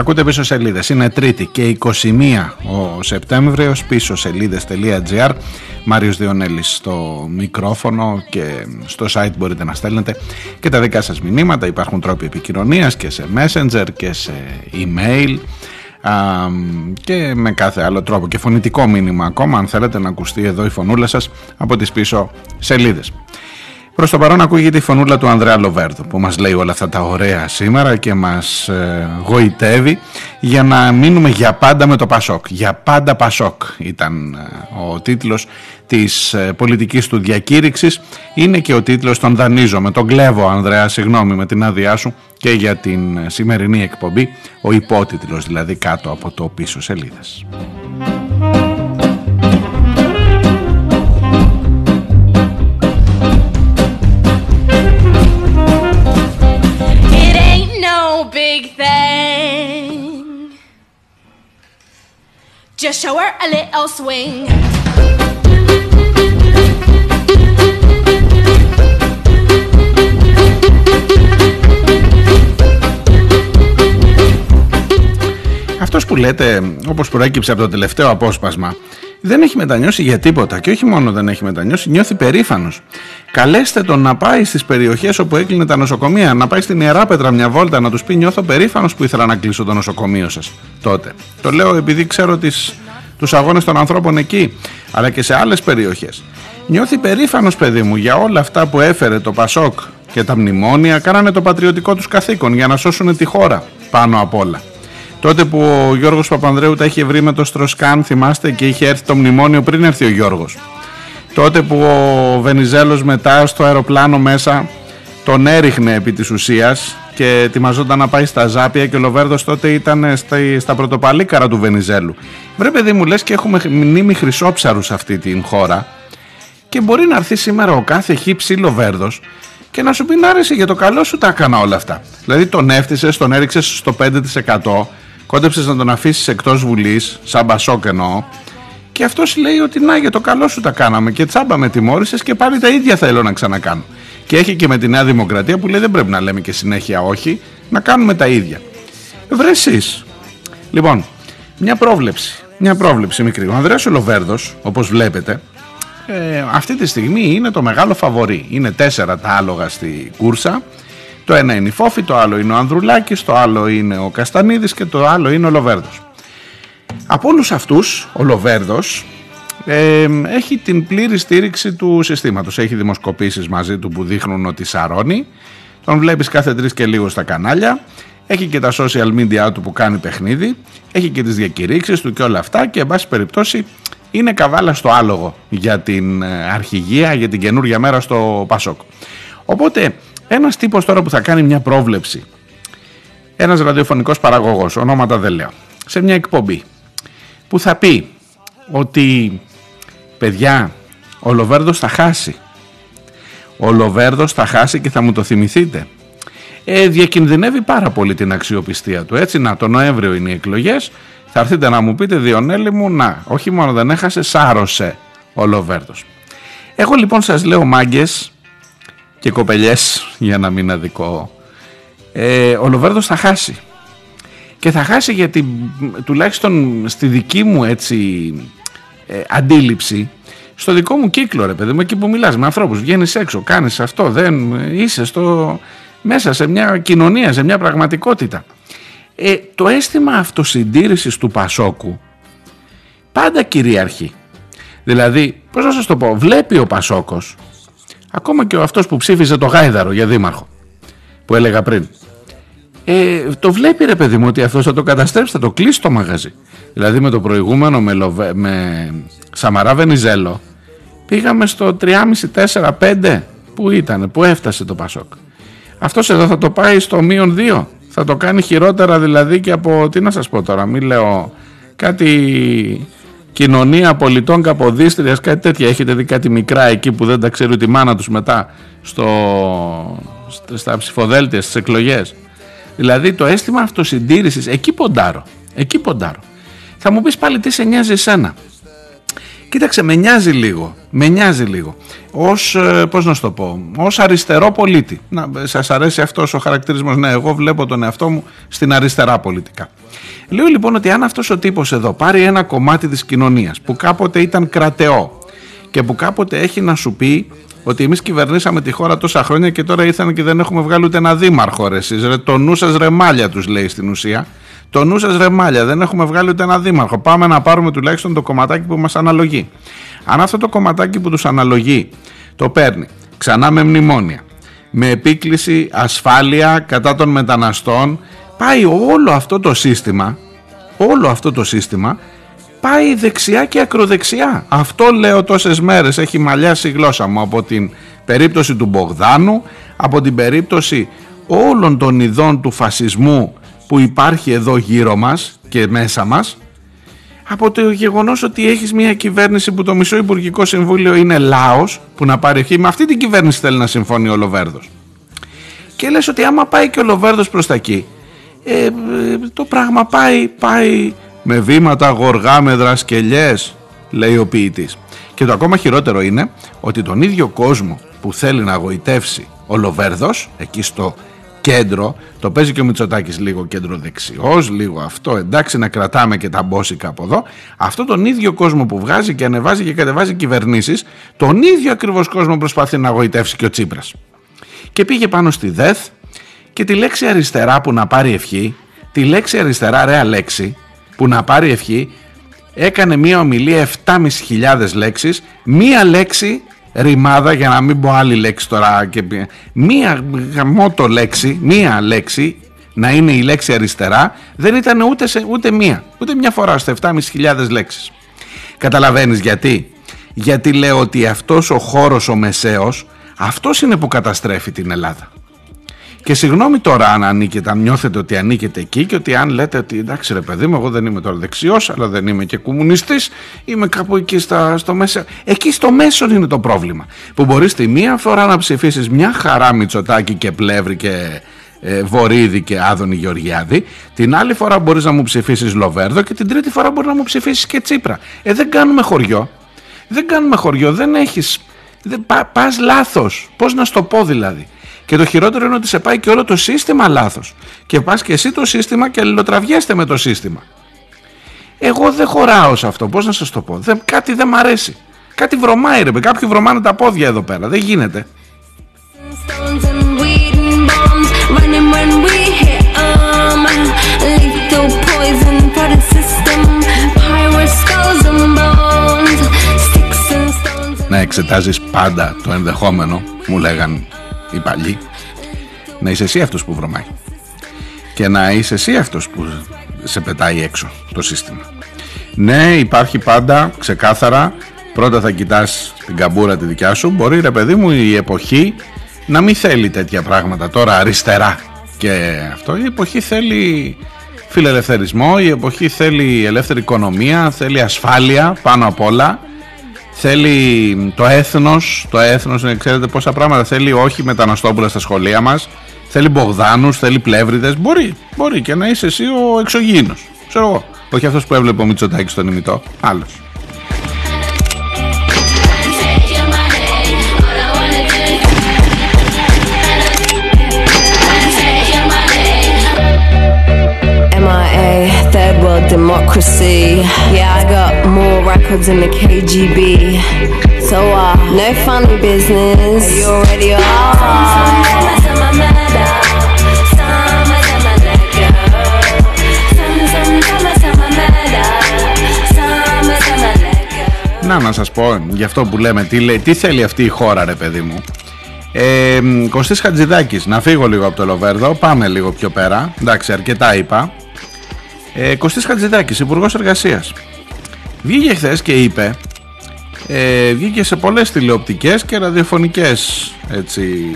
Ακούτε πίσω σελίδες. Είναι τρίτη και 21 ο Σεπτέμβριος πίσω σελίδες.gr Μάριος Διονέλης στο μικρόφωνο και στο site μπορείτε να στέλνετε και τα δικά σας μηνύματα. Υπάρχουν τρόποι επικοινωνίας και σε messenger και σε email και με κάθε άλλο τρόπο και φωνητικό μήνυμα ακόμα αν θέλετε να ακουστεί εδώ η φωνούλα σας από τις πίσω σελίδες. Προς το παρόν ακούγεται η φωνούλα του Ανδρέα Λοβέρδου που μας λέει όλα αυτά τα ωραία σήμερα και μας ε, γοητεύει για να μείνουμε για πάντα με το Πασόκ. Για πάντα Πασόκ ήταν ε, ο τίτλος της ε, πολιτικής του διακήρυξης. Είναι και ο τίτλος τον δανείζω με τον κλέβω Ανδρέα, συγγνώμη με την άδειά σου και για την ε, σημερινή εκπομπή, ο υπότιτλος δηλαδή κάτω από το πίσω σελίδας. Big thing. Just show her a little swing. Αυτός που λέτε, όπως προέκυψε από το τελευταίο απόσπασμα, δεν έχει μετανιώσει για τίποτα και όχι μόνο δεν έχει μετανιώσει, νιώθει περήφανος. Καλέστε τον να πάει στις περιοχές όπου έκλεινε τα νοσοκομεία, να πάει στην Ιερά Πέτρα μια βόλτα, να τους πει νιώθω περήφανος που ήθελα να κλείσω το νοσοκομείο σας τότε. Το λέω επειδή ξέρω τις, τους αγώνες των ανθρώπων εκεί, αλλά και σε άλλες περιοχές. Νιώθει περήφανος παιδί μου για όλα αυτά που έφερε το Πασόκ και τα μνημόνια, κάνανε το πατριωτικό τους καθήκον για να σώσουν τη χώρα πάνω απ' όλα. Τότε που ο Γιώργος Παπανδρέου τα είχε βρει με το Στροσκάν, θυμάστε, και είχε έρθει το μνημόνιο πριν έρθει ο Γιώργος. Τότε που ο Βενιζέλος μετά στο αεροπλάνο μέσα τον έριχνε επί της ουσίας και ετοιμαζόταν να πάει στα Ζάπια και ο Λοβέρδος τότε ήταν στα, στα πρωτοπαλίκαρα του Βενιζέλου. Βρε παιδί μου λες και έχουμε μνήμη χρυσόψαρους σε αυτή την χώρα και μπορεί να έρθει σήμερα ο κάθε χύψη Λοβέρδος και να σου πει να άρεσε για το καλό σου τα έκανα όλα αυτά. Δηλαδή τον έφτισες, τον έριξες στο 5% κόντεψες να τον αφήσεις εκτός βουλής, σαν μπασόκ εννοώ, και αυτός λέει ότι να για το καλό σου τα κάναμε και τσάμπα με τιμώρησες και πάλι τα ίδια θέλω να ξανακάνω. Και έχει και με τη Νέα Δημοκρατία που λέει δεν πρέπει να λέμε και συνέχεια όχι, να κάνουμε τα ίδια. Βρε εσείς. Λοιπόν, μια πρόβλεψη, μια πρόβλεψη μικρή. Ο Ανδρέας Ολοβέρδος, όπως βλέπετε, ε, αυτή τη στιγμή είναι το μεγάλο φαβορή. Είναι τέσσερα τα άλογα στη κούρσα το ένα είναι η Φόφη, το άλλο είναι ο Ανδρουλάκης, το άλλο είναι ο Καστανίδης και το άλλο είναι ο Λοβέρδος. Από όλους αυτούς, ο Λοβέρδος ε, έχει την πλήρη στήριξη του συστήματος. Έχει δημοσκοπήσεις μαζί του που δείχνουν ότι σαρώνει. Τον βλέπεις κάθε τρεις και λίγο στα κανάλια. Έχει και τα social media του που κάνει παιχνίδι. Έχει και τις διακηρύξεις του και όλα αυτά. Και εν πάση περιπτώσει είναι καβάλα στο άλογο για την ε, αρχηγία, για την καινούργια μέρα στο Πασόκ. Οπότε ένας τύπος τώρα που θα κάνει μια πρόβλεψη, ένας ραδιοφωνικός παραγωγός, ονόματα δεν λέω, σε μια εκπομπή, που θα πει ότι παιδιά, ο Λοβέρδος θα χάσει. Ο Λοβέρδος θα χάσει και θα μου το θυμηθείτε. Ε, διακινδυνεύει πάρα πολύ την αξιοπιστία του. Έτσι, να, το Νοέμβριο είναι οι εκλογές. Θα έρθετε να μου πείτε, Διονέλη μου, να, όχι μόνο δεν έχασε, σάρωσε ο Λοβέρδος. Εγώ λοιπόν σας λέω μάγκες και κοπελιές για να μην αδικό. Ε, ο Λοβέρδος θα χάσει. Και θα χάσει γιατί τουλάχιστον στη δική μου έτσι ε, αντίληψη στο δικό μου κύκλο ρε παιδί μου εκεί που μιλάς με ανθρώπους βγαίνεις έξω κάνεις αυτό δεν είσαι στο, μέσα σε μια κοινωνία σε μια πραγματικότητα ε, το αίσθημα αυτοσυντήρησης του Πασόκου πάντα κυριαρχεί δηλαδή πώς να σας το πω βλέπει ο Πασόκος ακόμα και ο αυτός που ψήφιζε το Γάιδαρο για δήμαρχο που έλεγα πριν ε, το βλέπει ρε παιδί μου ότι αυτό θα το καταστρέψει, θα το κλείσει το μαγαζί. Δηλαδή με το προηγούμενο με, Λοβε, με Σαμαρά Βενιζέλο πήγαμε στο 3,5, 4, 5 που ήταν, που έφτασε το Πασόκ. Αυτός εδώ θα το πάει στο μείον 2. Θα το κάνει χειρότερα δηλαδή και από, τι να σας πω τώρα, μην λέω κάτι κοινωνία πολιτών Καποδίστριας, κάτι τέτοια. Έχετε δει κάτι μικρά εκεί που δεν τα ξέρει τη μάνα τους μετά στο, στα ψηφοδέλτια, στις εκλογές; Δηλαδή το αίσθημα αυτοσυντήρησης, εκεί ποντάρω, εκεί ποντάρω. Θα μου πεις πάλι τι σε νοιάζει εσένα. Κοίταξε, με νοιάζει λίγο, με νοιάζει λίγο. Ως, ε, πώς να σου το πω, ως αριστερό πολίτη. Να, σας αρέσει αυτός ο χαρακτηρισμός, ναι, εγώ βλέπω τον εαυτό μου στην αριστερά πολιτικά. Λέω λοιπόν ότι αν αυτός ο τύπος εδώ πάρει ένα κομμάτι της κοινωνίας που κάποτε ήταν κρατεό και που κάποτε έχει να σου πει ότι εμείς κυβερνήσαμε τη χώρα τόσα χρόνια και τώρα ήρθαν και δεν έχουμε βγάλει ούτε ένα δήμαρχο. Ρε, εσείς, ρε, το νου σας ρεμάλια τους λέει στην ουσία. Το νου σας ρεμάλια, δεν έχουμε βγάλει ούτε ένα δήμαρχο. Πάμε να πάρουμε τουλάχιστον το κομματάκι που μας αναλογεί. Αν αυτό το κομματάκι που τους αναλογεί το παίρνει ξανά με μνημόνια, με επίκληση ασφάλεια κατά των μεταναστών, πάει όλο αυτό το σύστημα, όλο αυτό το σύστημα πάει δεξιά και ακροδεξιά. Αυτό λέω τόσες μέρες, έχει μαλλιάσει η γλώσσα μου από την περίπτωση του Μπογδάνου, από την περίπτωση όλων των ειδών του φασισμού που υπάρχει εδώ γύρω μας και μέσα μας, από το γεγονός ότι έχεις μια κυβέρνηση που το μισό Υπουργικό Συμβούλιο είναι λάος, που να πάρει ευχή, με αυτή την κυβέρνηση θέλει να συμφωνεί ο Λοβέρδος. Και λες ότι άμα πάει και ο Λοβέρδος προς τα εκεί, ε, ε το πράγμα πάει, πάει με βήματα γοργά με δρασκελιές λέει ο ποιητής και το ακόμα χειρότερο είναι ότι τον ίδιο κόσμο που θέλει να γοητεύσει ο Λοβέρδος εκεί στο κέντρο το παίζει και ο Μητσοτάκης λίγο κέντρο δεξιός λίγο αυτό εντάξει να κρατάμε και τα μπόσικα από εδώ. Αυτό τον ίδιο κόσμο που βγάζει και ανεβάζει και κατεβάζει κυβερνήσεις τον ίδιο ακριβώς κόσμο προσπαθεί να γοητεύσει και ο Τσίπρας. Και πήγε πάνω στη ΔΕΘ και τη λέξη αριστερά που να πάρει ευχή τη λέξη αριστερά ρέα λέξη που να πάρει ευχή έκανε μία ομιλία 7.500 λέξεις, μία λέξη ρημάδα για να μην πω άλλη λέξη τώρα και μία γαμότο λέξη, μία λέξη να είναι η λέξη αριστερά δεν ήταν ούτε, σε, ούτε μία, ούτε μια φορά στα 7.500 λέξεις. Καταλαβαίνεις γιατί; Γιατί λέω ότι αυτός ο χώρος ο μεσαίος αυτός είναι που καταστρέφει την Ελλάδα. Και συγγνώμη τώρα αν ανήκετε, αν νιώθετε ότι ανήκετε εκεί και ότι αν λέτε ότι εντάξει ρε παιδί μου, εγώ δεν είμαι τώρα δεξιός, αλλά δεν είμαι και κομμουνιστής, είμαι κάπου εκεί στα, στο μέσο. Εκεί στο μέσο είναι το πρόβλημα. Που μπορείς τη μία φορά να ψηφίσεις μια χαρά Μητσοτάκη και Πλεύρη και ε, Βορύδη και Άδωνη Γεωργιάδη, την άλλη φορά μπορείς να μου ψηφίσεις Λοβέρδο και την τρίτη φορά μπορεί να μου ψηφίσεις και Τσίπρα. Ε, δεν κάνουμε χωριό. Δεν κάνουμε χωριό, δεν έχεις. Πα πας λάθος, πώς να στο πω δηλαδή και το χειρότερο είναι ότι σε πάει και όλο το σύστημα λάθος. Και πας και εσύ το σύστημα και αλληλοτραβιέστε με το σύστημα. Εγώ δεν χωράω σε αυτό. Πώς να σας το πω. Δεν, κάτι δεν μ' αρέσει. Κάτι βρωμάει ρε. Κάποιοι βρωμάνε τα πόδια εδώ πέρα. Δεν γίνεται. Να εξετάζεις πάντα το ενδεχόμενο, μου λέγαν οι παλιοί. Να είσαι εσύ αυτός που βρωμάει. Και να είσαι εσύ αυτός που σε πετάει έξω το σύστημα. Ναι υπάρχει πάντα ξεκάθαρα πρώτα θα κοιτάς την καμπούρα τη δικιά σου. Μπορεί ρε παιδί μου η εποχή να μην θέλει τέτοια πράγματα τώρα αριστερά. Και αυτό η εποχή θέλει φιλελευθερισμό η εποχή θέλει ελεύθερη οικονομία θέλει ασφάλεια πάνω απ' όλα Θέλει το έθνος, το έθνος είναι, ξέρετε πόσα πράγματα θέλει, όχι μεταναστόπουλα στα σχολεία μας, θέλει Μπογδάνους, θέλει πλεύριδες, μπορεί, μπορεί και να είσαι εσύ ο εξωγήινος, ξέρω εγώ. Όχι αυτός που έβλεπε ο Μητσοτάκης στον ημιτό, άλλος secrecy. Yeah, I got more records in the KGB. So, uh, no funny business. Are you already Να, να σας πω για αυτό που λέμε, τι, λέει, τι θέλει αυτή η χώρα ρε παιδί μου. Ε, Κωστής Χατζηδάκης, να φύγω λίγο από το Λοβέρδο, πάμε λίγο πιο πέρα, εντάξει αρκετά είπα. Ε, Κωστής Χατζηδάκης, Υπουργός Εργασίας. Βγήκε χθες και είπε, ε, βγήκε σε πολλές τηλεοπτικές και ραδιοφωνικές έτσι,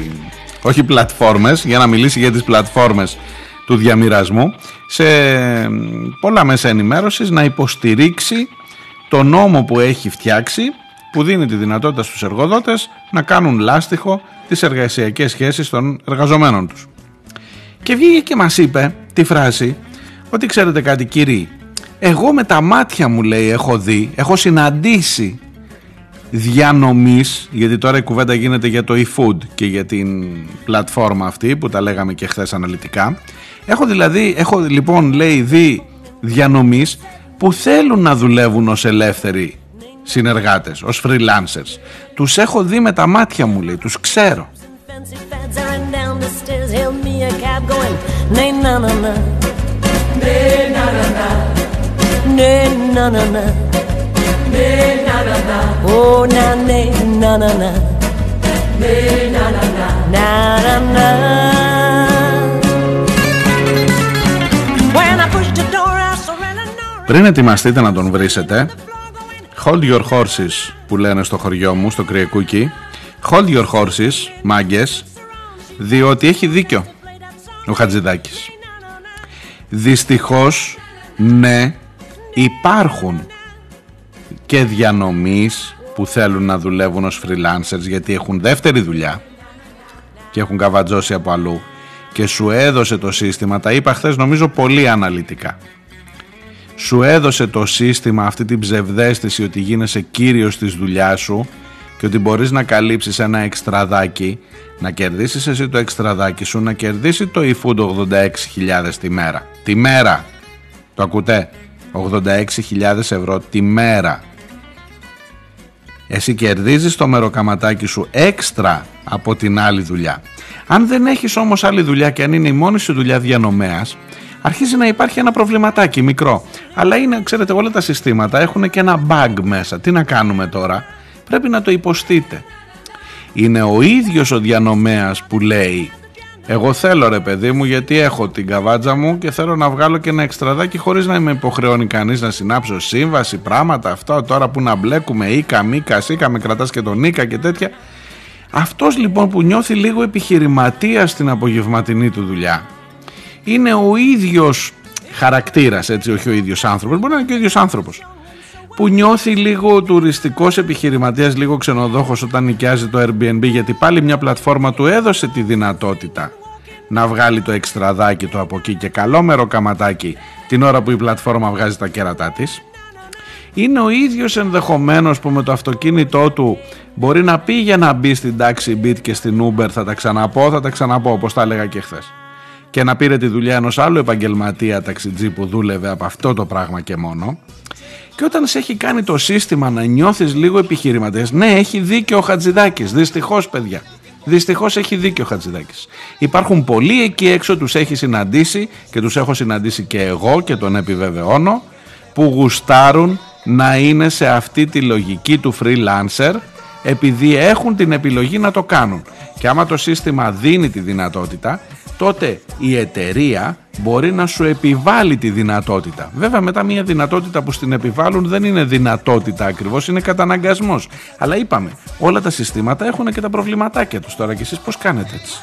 όχι πλατφόρμες, για να μιλήσει για τις πλατφόρμες του διαμοιρασμού, σε πολλά μέσα ενημέρωσης να υποστηρίξει το νόμο που έχει φτιάξει που δίνει τη δυνατότητα στους εργοδότες να κάνουν λάστιχο τις εργασιακές σχέσεις των εργαζομένων τους. Και βγήκε και μας είπε τη φράση ότι ξέρετε κάτι κύριοι, εγώ με τα μάτια μου λέει έχω δει, έχω συναντήσει διανομής, γιατί τώρα η κουβέντα γίνεται για το e-food και για την πλατφόρμα αυτή που τα λέγαμε και χθες αναλυτικά. Έχω δηλαδή, έχω λοιπόν λέει δει διανομής που θέλουν να δουλεύουν ως ελεύθεροι συνεργάτες, ως freelancers. Τους έχω δει με τα μάτια μου λέει, τους ξέρω. Πριν ετοιμαστείτε να τον βρίσετε Hold your horses που λένε στο χωριό μου, στο Κρυεκούκι Hold your horses, μάγκες Διότι έχει δίκιο ο Χατζηδάκης Δυστυχώς, ναι, υπάρχουν και διανομής που θέλουν να δουλεύουν ως freelancers γιατί έχουν δεύτερη δουλειά και έχουν καβατζώσει από αλλού και σου έδωσε το σύστημα, τα είπα χθες νομίζω πολύ αναλυτικά. Σου έδωσε το σύστημα αυτή την ψευδέστηση ότι γίνεσαι κύριος της δουλειάς σου και ότι μπορείς να καλύψεις ένα εξτραδάκι να κερδίσεις εσύ το εξτραδάκι σου να κερδίσει το eFood 86.000 τη μέρα τη μέρα το ακούτε; 86.000 ευρώ τη μέρα εσύ κερδίζεις το μεροκαματάκι σου έξτρα από την άλλη δουλειά αν δεν έχεις όμως άλλη δουλειά και αν είναι η μόνη σου δουλειά διανομέας αρχίζει να υπάρχει ένα προβληματάκι μικρό. Αλλά είναι, ξέρετε, όλα τα συστήματα έχουν και ένα bug μέσα. Τι να κάνουμε τώρα, πρέπει να το υποστείτε. Είναι ο ίδιος ο διανομέας που λέει εγώ θέλω ρε παιδί μου γιατί έχω την καβάτζα μου και θέλω να βγάλω και ένα εξτραδάκι χωρίς να με υποχρεώνει κανείς να συνάψω σύμβαση, πράγματα, αυτό τώρα που να μπλέκουμε Ίκα, Μίκα, Σίκα, με κρατάς και τον Ίκα και τέτοια. Αυτός λοιπόν που νιώθει λίγο επιχειρηματίας στην απογευματινή του δουλειά είναι ο ίδιος χαρακτήρας, έτσι, όχι ο ίδιος άνθρωπος, μπορεί να είναι και ο ίδιος άνθρωπος που νιώθει λίγο τουριστικός επιχειρηματίας, λίγο ξενοδόχος όταν νοικιάζει το Airbnb γιατί πάλι μια πλατφόρμα του έδωσε τη δυνατότητα να βγάλει το εξτραδάκι του από εκεί και καλό καματάκι την ώρα που η πλατφόρμα βγάζει τα κέρατά της. Είναι ο ίδιος ενδεχομένως που με το αυτοκίνητό του μπορεί να πει για να μπει στην Taxi Beat και στην Uber θα τα ξαναπώ, θα τα ξαναπώ όπως τα έλεγα και χθες. Και να πήρε τη δουλειά ενός άλλου επαγγελματία ταξιτζή που δούλευε από αυτό το πράγμα και μόνο και όταν σε έχει κάνει το σύστημα να νιώθεις λίγο επιχειρηματές ναι έχει δίκιο ο Χατζηδάκης δυστυχώς παιδιά Δυστυχώς έχει δίκιο ο Χατζηδάκης. Υπάρχουν πολλοί εκεί έξω, τους έχει συναντήσει και τους έχω συναντήσει και εγώ και τον επιβεβαιώνω που γουστάρουν να είναι σε αυτή τη λογική του freelancer επειδή έχουν την επιλογή να το κάνουν. Και άμα το σύστημα δίνει τη δυνατότητα, τότε η εταιρεία μπορεί να σου επιβάλλει τη δυνατότητα. Βέβαια μετά μια δυνατότητα που στην επιβάλλουν δεν είναι δυνατότητα ακριβώς, είναι καταναγκασμός. Αλλά είπαμε, όλα τα συστήματα έχουν και τα προβληματάκια τους τώρα και εσείς πώς κάνετε έτσι;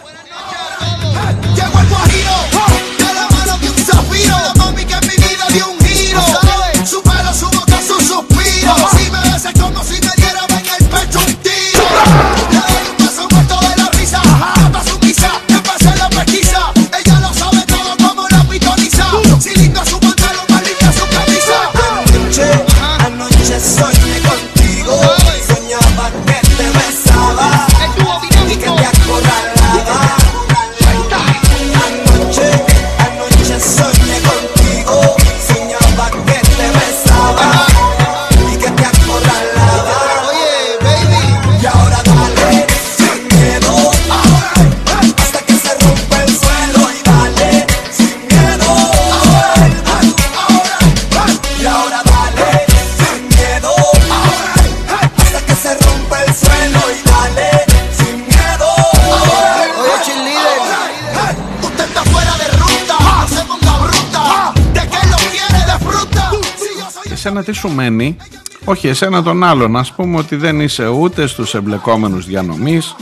Εσένα τι σου μένει, όχι εσένα τον άλλον, ας πούμε ότι δεν είσαι ούτε στους εμπλεκόμενους διανομής,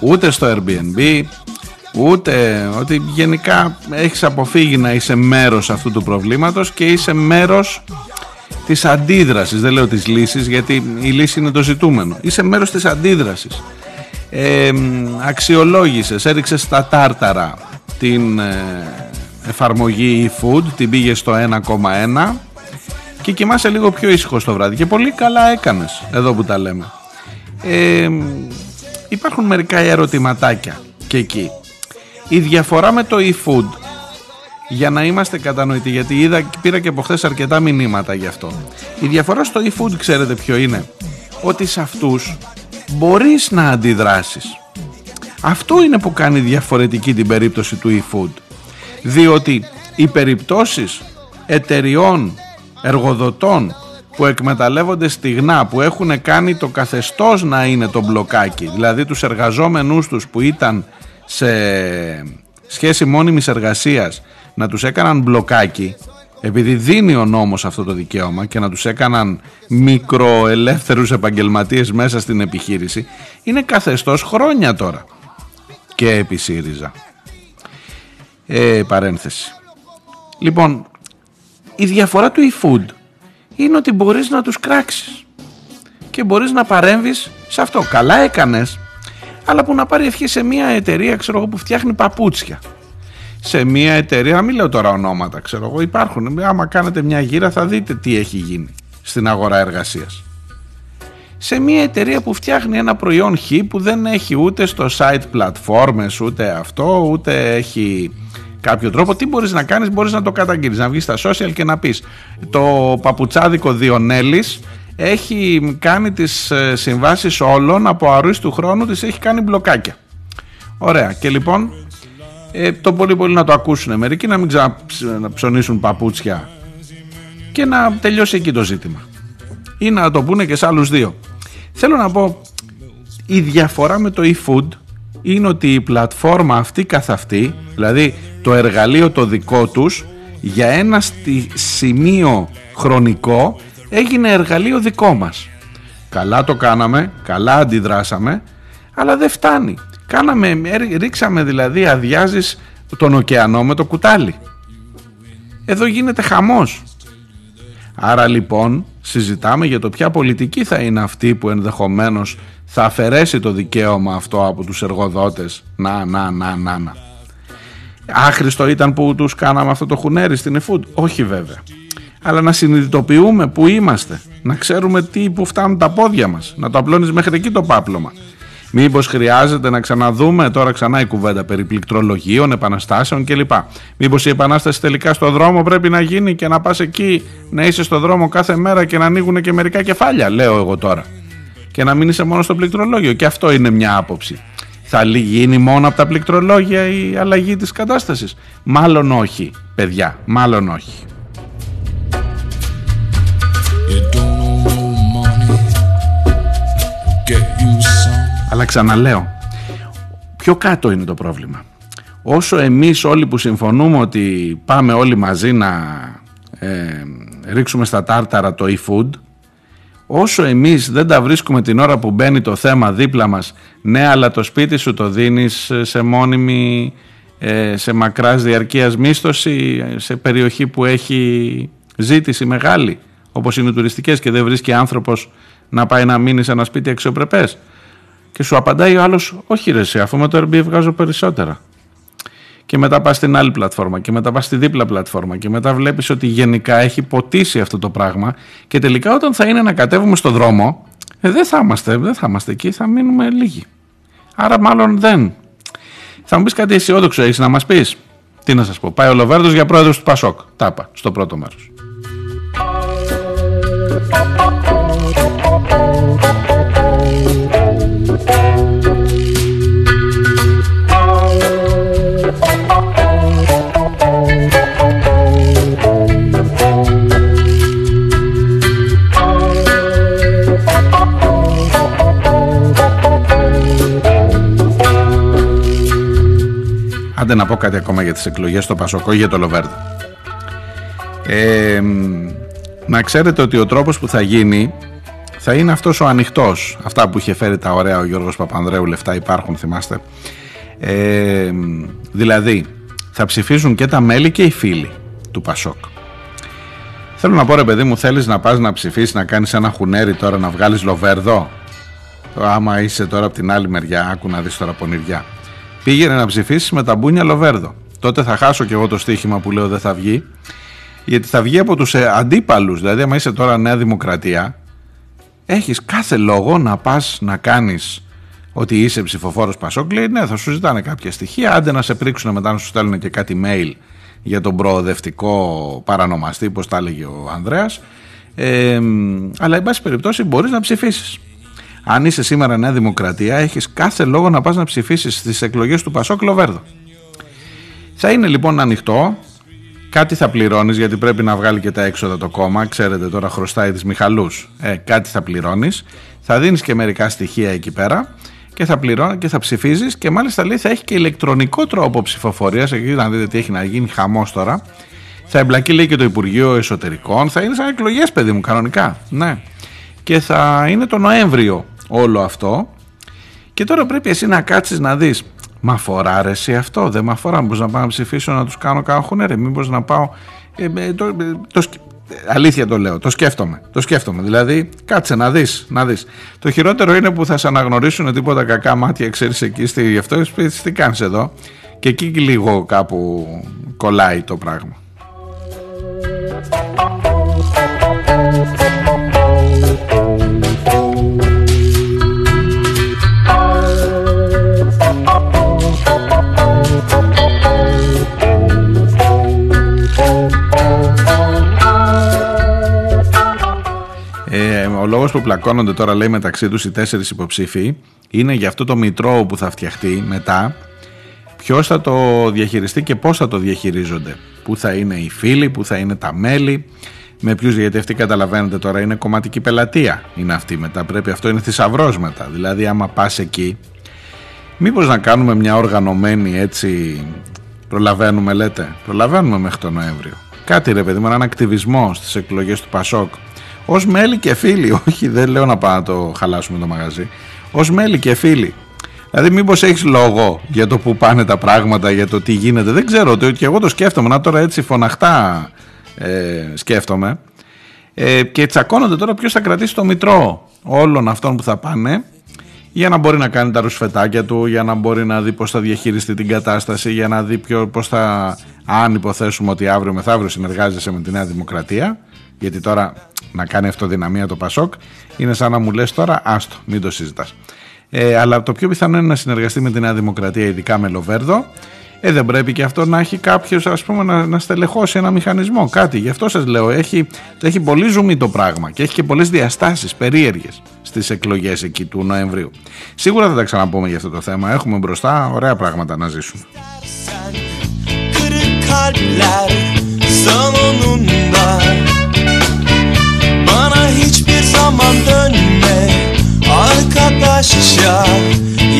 ούτε στο Airbnb, ούτε ότι γενικά έχεις αποφύγει να είσαι μέρος αυτού του προβλήματος και είσαι μέρος της αντίδρασης, δεν λέω της λύσης γιατί η λύση είναι το ζητούμενο, είσαι μέρος της αντίδρασης. Ε, αξιολόγησες, έριξες στα τάρταρα την ε, εφαρμογή e-food, την πήγες στο 1,1 και κοιμάσαι λίγο πιο ήσυχο το βράδυ και πολύ καλά έκανες εδώ που τα λέμε. Ε, υπάρχουν μερικά ερωτηματάκια και εκεί. Η διαφορά με το e-food για να είμαστε κατανοητοί γιατί είδα, πήρα και από χθες αρκετά μηνύματα γι' αυτό. Η διαφορά στο e-food ξέρετε ποιο είναι; Ότι σε αυτούς μπορείς να αντιδράσεις. Αυτό είναι που κάνει διαφορετική την περίπτωση του e-food. Διότι οι περιπτώσεις εταιριών, εργοδοτών που εκμεταλλεύονται στιγνά, που έχουν κάνει το καθεστώς να είναι το μπλοκάκι, δηλαδή τους εργαζόμενούς τους που ήταν σε σχέση μόνιμης εργασίας να τους έκαναν μπλοκάκι επειδή δίνει ο νόμος αυτό το δικαίωμα και να τους έκαναν μικροελεύθερους επαγγελματίες μέσα στην επιχείρηση είναι καθεστώς χρόνια τώρα και επί ΣΥΡΙΖΑ. Ε, παρένθεση. Λοιπόν, η διαφορά του e-food είναι ότι μπορείς να τους κράξεις και μπορείς να παρέμβεις σε αυτό. Καλά έκανες, αλλά που να πάρει ευχή σε μια εταιρεία ξέρω εγώ, που φτιάχνει παπούτσια σε μια εταιρεία, μην λέω τώρα ονόματα, ξέρω εγώ, υπάρχουν. Άμα κάνετε μια γύρα θα δείτε τι έχει γίνει στην αγορά εργασίας. Σε μια εταιρεία που φτιάχνει ένα προϊόν Χ που δεν έχει ούτε στο site πλατφόρμες, ούτε αυτό, ούτε έχει κάποιο τρόπο. Τι μπορείς να κάνεις, μπορείς να το καταγγείλεις, να βγεις στα social και να πεις το παπουτσάδικο Διονέλης έχει κάνει τις ε, συμβάσεις όλων από αρούς του χρόνου, τις έχει κάνει μπλοκάκια. Ωραία. Και λοιπόν ε, το πολύ πολύ να το ακούσουν μερικοί, να μην ξαναψωνίσουν παπούτσια και να τελειώσει εκεί το ζήτημα. Ή να το πούνε και σε άλλους δύο. Θέλω να πω, η διαφορά με το e-food είναι ότι η πλατφόρμα αυτή καθ' αυτή, δηλαδή το εργαλείο το δικό τους, για ένα σημείο χρονικό έγινε εργαλείο δικό μας. Καλά το κάναμε, καλά αντιδράσαμε, αλλά δεν φτάνει. Κάναμε, ρίξαμε δηλαδή αδειάζεις τον ωκεανό με το κουτάλι. Εδώ γίνεται χαμός. Άρα λοιπόν συζητάμε για το ποια πολιτική θα είναι αυτή που ενδεχομένως θα αφαιρέσει το δικαίωμα αυτό από τους εργοδότες. Να, να, να, να, να. Άχρηστο ήταν που τους κάναμε αυτό το χουνέρι στην eFood. Όχι βέβαια. Αλλά να συνειδητοποιούμε που είμαστε. Να ξέρουμε τι που φτάνουν τα πόδια μας. Να το απλώνεις μέχρι εκεί το πάπλωμα. Μήπως χρειάζεται να ξαναδούμε τώρα ξανά η κουβέντα περί πληκτρολογίων, επαναστάσεων κλπ. Μήπως η επανάσταση τελικά στο δρόμο πρέπει να γίνει και να πας εκεί να είσαι στο δρόμο κάθε μέρα και να ανοίγουν και μερικά κεφάλια, λέω εγώ τώρα. Και να μην είσαι μόνο στο πληκτρολόγιο. Και αυτό είναι μια άποψη. Θα γίνει μόνο από τα πληκτρολόγια η αλλαγή της κατάστασης. Μάλλον όχι, παιδιά, μάλλον όχι. Αλλά ξαναλέω, πιο κάτω είναι το πρόβλημα. Όσο εμείς όλοι που συμφωνούμε ότι πάμε όλοι μαζί να ε, ρίξουμε στα τάρταρα το e-food, όσο εμείς δεν τα βρίσκουμε την ώρα που μπαίνει το θέμα δίπλα μας, ναι αλλά το σπίτι σου το δίνεις σε μόνιμη, ε, σε μακράς διαρκείας μίσθωση, σε περιοχή που έχει ζήτηση μεγάλη, όπως είναι τουριστικές και δεν βρίσκει άνθρωπος να πάει να μείνει σε ένα σπίτι αξιοπρεπές. Και σου απαντάει ο άλλος, Όχι, ρε, εσύ, αφού με το Airbnb βγάζω περισσότερα. Και μετά πας στην άλλη πλατφόρμα και μετά πας στη δίπλα πλατφόρμα και μετά βλέπεις ότι γενικά έχει ποτίσει αυτό το πράγμα. Και τελικά όταν θα είναι να κατέβουμε στο δρόμο, ε, δεν θα είμαστε, δεν θα είμαστε εκεί, θα μείνουμε λίγοι. Άρα μάλλον δεν. Θα μου πεις κάτι αισιόδοξο, έχεις να μας πεις; Τι να σας πω. Πάει ο Λοβέρδος για πρόεδρος του Πασόκ. Τάπα, στο πρώτο μέρος. Άντε να πω κάτι ακόμα για τις εκλογές στο Πασοκό για το Λοβέρδο. Ε, να ξέρετε ότι ο τρόπος που θα γίνει θα είναι αυτός ο ανοιχτός. Αυτά που είχε φέρει τα ωραία ο Γιώργος Παπανδρέου, λεφτά υπάρχουν θυμάστε. Ε, δηλαδή, θα ψηφίσουν και τα μέλη και οι φίλοι του Πασόκ. Θέλω να πω ρε παιδί μου, θέλεις να πας να ψηφίσεις, να κάνεις ένα χουνέρι τώρα, να βγάλεις λοβέρδο; Άμα είσαι τώρα από την άλλη μεριά, άκου να δεις τώρα πονηριά. Πήγαινε να ψηφίσεις με τα μπούνια λοβέρδο. Τότε θα χάσω κι εγώ το στοίχημα που λέω δεν θα βγει. Γιατί θα βγει από τους ε, αντίπαλους. Δηλαδή, άμα είσαι τώρα Νέα Δημοκρατία, έχεις κάθε λόγο να πας να κάνεις ότι είσαι ψηφοφόρος Πασόκ, λέει ναι, θα σου ζητάνε κάποια στοιχεία. Άντε να σε πρίξουν μετά να σου στέλνουν και κάτι mail για τον προοδευτικό παρανομαστή, όπω τα έλεγε ο Ανδρέας. Ε, αλλά, εν πάση περιπτώσει, μπορείς να ψηφίσεις. Αν είσαι σήμερα Νέα Δημοκρατία, έχεις κάθε λόγο να πας να ψηφίσεις στι εκλογές του Πασόκ Λοβέρδο. Θα είναι λοιπόν ανοιχτό. Κάτι θα πληρώνεις γιατί πρέπει να βγάλει και τα έξοδα το κόμμα. Ξέρετε τώρα χρωστάει της Μιχαλούς. Ε, κάτι θα πληρώνεις. Θα δίνεις και μερικά στοιχεία εκεί πέρα και θα πληρώνει και θα ψηφίζεις και μάλιστα λέει θα έχει και ηλεκτρονικό τρόπο ψηφοφορίας. Εκεί να δείτε τι έχει να γίνει χαμός τώρα. Θα εμπλακεί λέει και το Υπουργείο Εσωτερικών. Θα είναι σαν εκλογές, παιδί μου, κανονικά. Ναι. Και θα είναι το Νοέμβριο όλο αυτό. Και τώρα πρέπει εσύ να κάτσεις να δεις. Μα αφορά ρε εσύ αυτό, δεν με αφορά. Μήπως να πάω να ψηφίσω να τους κάνω κανένα Μήπως να πάω. Ε, ε, το, ε, το, αλήθεια το λέω, το σκέφτομαι. Το σκέφτομαι. Δηλαδή, κάτσε να δεις. Να δεις. Το χειρότερο είναι που θα σε αναγνωρίσουν τίποτα κακά μάτια, ξέρεις εκεί στη γι' αυτό. Τι κάνεις εδώ. Και εκεί λίγο κάπου κολλάει το πράγμα. Ο λόγος που πλακώνονται τώρα λέει μεταξύ τους οι τέσσερις υποψήφοι είναι για αυτό το μητρό που θα φτιαχτεί μετά. Ποιος θα το διαχειριστεί και πώς θα το διαχειρίζονται. Πού θα είναι οι φίλοι, πού θα είναι τα μέλη, με ποιους γιατί αυτοί καταλαβαίνετε τώρα είναι κομματική πελατεία είναι αυτή μετά. Πρέπει αυτό είναι θησαυρό μετά δηλαδή άμα πας εκεί μήπως να κάνουμε μια οργανωμένη έτσι προλαβαίνουμε λέτε προλαβαίνουμε μέχρι τον Νοέμβριο. Κάτι ρε παιδί μου έναν ακτιβισμό στις εκλογές του Πασόκ Ω μέλη και φίλοι, όχι δεν λέω να πάμε να το χαλάσουμε το μαγαζί, ως μέλη και φίλοι. Δηλαδή, μήπως έχεις λόγο για το που πάνε τα πράγματα, για το τι γίνεται. Δεν ξέρω, και εγώ το σκέφτομαι. Να τώρα έτσι φωναχτά ε, σκέφτομαι. Ε, και τσακώνονται τώρα ποιος θα κρατήσει το μητρό όλων αυτών που θα πάνε για να μπορεί να κάνει τα ρουσφετάκια του, για να μπορεί να δει πώς θα διαχειριστεί την κατάσταση, για να δει ποιο, πώς θα, αν υποθέσουμε ότι αύριο μεθαύριο συνεργάζεσαι με τη Νέα Δημοκρατία, γιατί τώρα να κάνει αυτοδυναμία το Πασόκ είναι σαν να μου λες τώρα άστο μην το συζητάς ε, αλλά το πιο πιθανό είναι να συνεργαστεί με τη Νέα Δημοκρατία ειδικά με Λοβέρδο ε, δεν πρέπει και αυτό να έχει κάποιος, ας πούμε, να, να στελεχώσει ένα μηχανισμό, κάτι. Γι' αυτό σας λέω, έχει, έχει πολύ ζουμί το πράγμα και έχει και πολλές διαστάσεις περίεργες στις εκλογές εκεί του Νοεμβρίου. Σίγουρα θα τα ξαναπούμε για αυτό το θέμα. Έχουμε μπροστά ωραία πράγματα να ζήσουμε.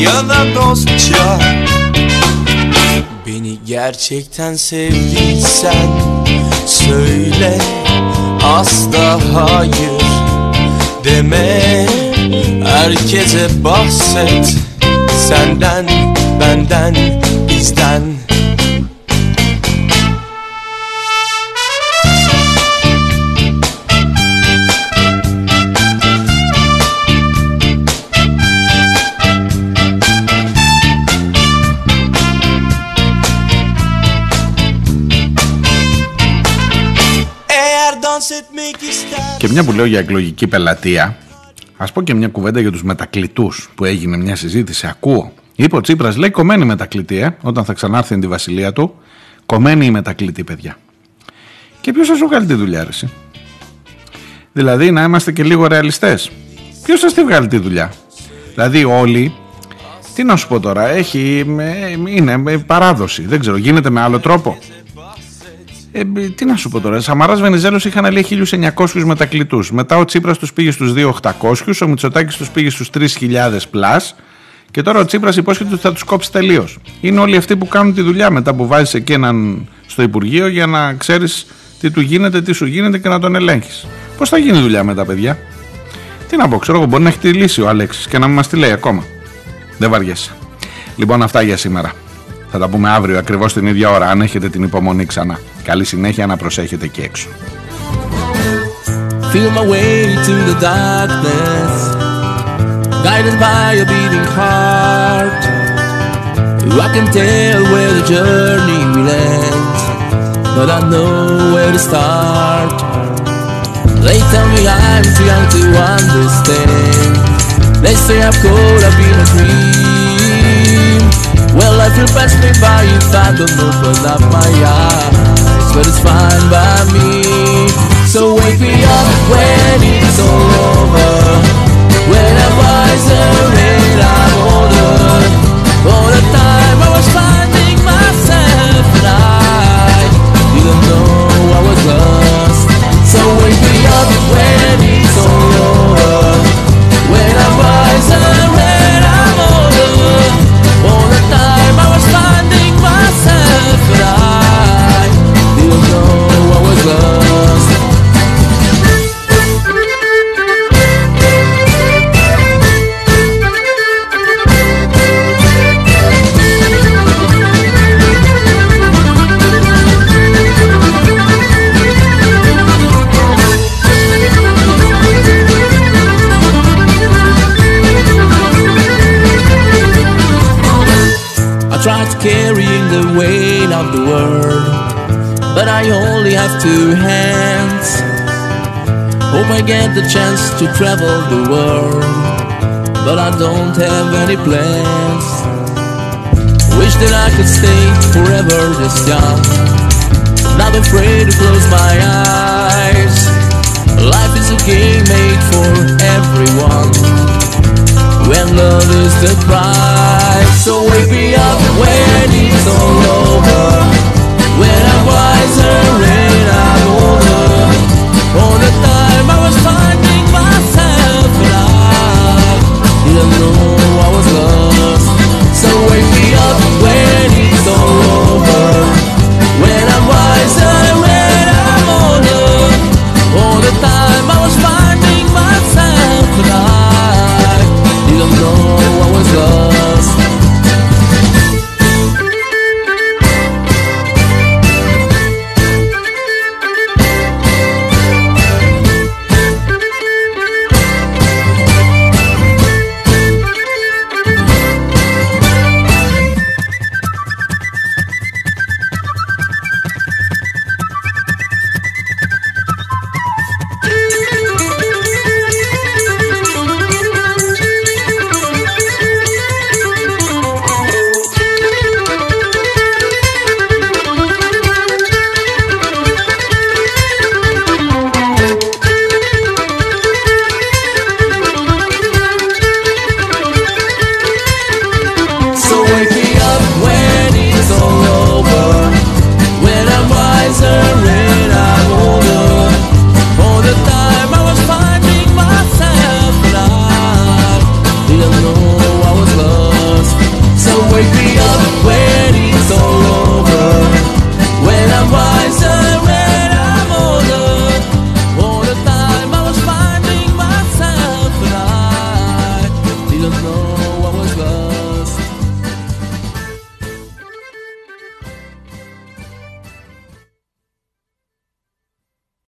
Ya da dostça. Beni gerçekten sevdiysen Söyle asla hayır deme. Herkese bahset Senden, benden, bizden μια που λέω για εκλογική πελατεία, ας πω και μια κουβέντα για τους μετακλητούς που έγινε μια συζήτηση. Ακούω. Είπε ο Τσίπρας, λέει κομμένη μετακλητή, ε, όταν θα ξανάρθει τη βασιλεία του. Κομμένη η μετακλητή, παιδιά. Και ποιος θα σου βγάλει τη δουλειά, ρε, Δηλαδή να είμαστε και λίγο ρεαλιστές. Ποιος θα τη βγάλει τη δουλειά; Δηλαδή όλοι τι να σου πω τώρα, έχει, είναι παράδοση, δεν ξέρω, γίνεται με άλλο τρόπο. Ε, τι να σου πω τώρα. Σαμαρά Βενιζέλος είχαν λέει 1.900 μετακλητούς. Μετά ο Τσίπρας τους πήγε στους 2.800, ο Μητσοτάκης τους πήγε στους 3.000 πλάς. Και τώρα ο Τσίπρας υπόσχεται ότι θα τους κόψει τελείως. Είναι όλοι αυτοί που κάνουν τη δουλειά μετά που βάζεις εκεί έναν στο Υπουργείο για να ξέρεις τι του γίνεται, τι σου γίνεται και να τον ελέγχεις. Πώς θα γίνει δουλειά με τα παιδιά; Τι να πω, ξέρω εγώ, μπορεί να έχει τη λύση ο Αλέξης και να μην μας τη λέει ακόμα. Δεν βαριέσαι. Λοιπόν, αυτά για σήμερα. Θα τα πούμε αύριο ακριβώ την ίδια ώρα, αν έχετε την υπομονή ξανά. Καλή συνέχεια να προσέχετε εκεί έξω. Feel my way to the darkness, guided by a beating heart. I can tell where the journey will end, but I know where to start. They tell me I'm too young to understand. They say I'm cold up in a dream. Well, I feel pass me by if I don't open up my eyes, but it's fine by me. So wake me up when it's all over, when I'm wiser and I'm older. All the time I was finding myself and I didn't know I was lost. So wake me up when carrying the weight of the world, but I only have two hands. Hope I get the chance to travel the world, but I don't have any plans. Wish that I could stay forever this young, not afraid to close my eyes. Life is a game made for everyone when love is the prize. So wake me up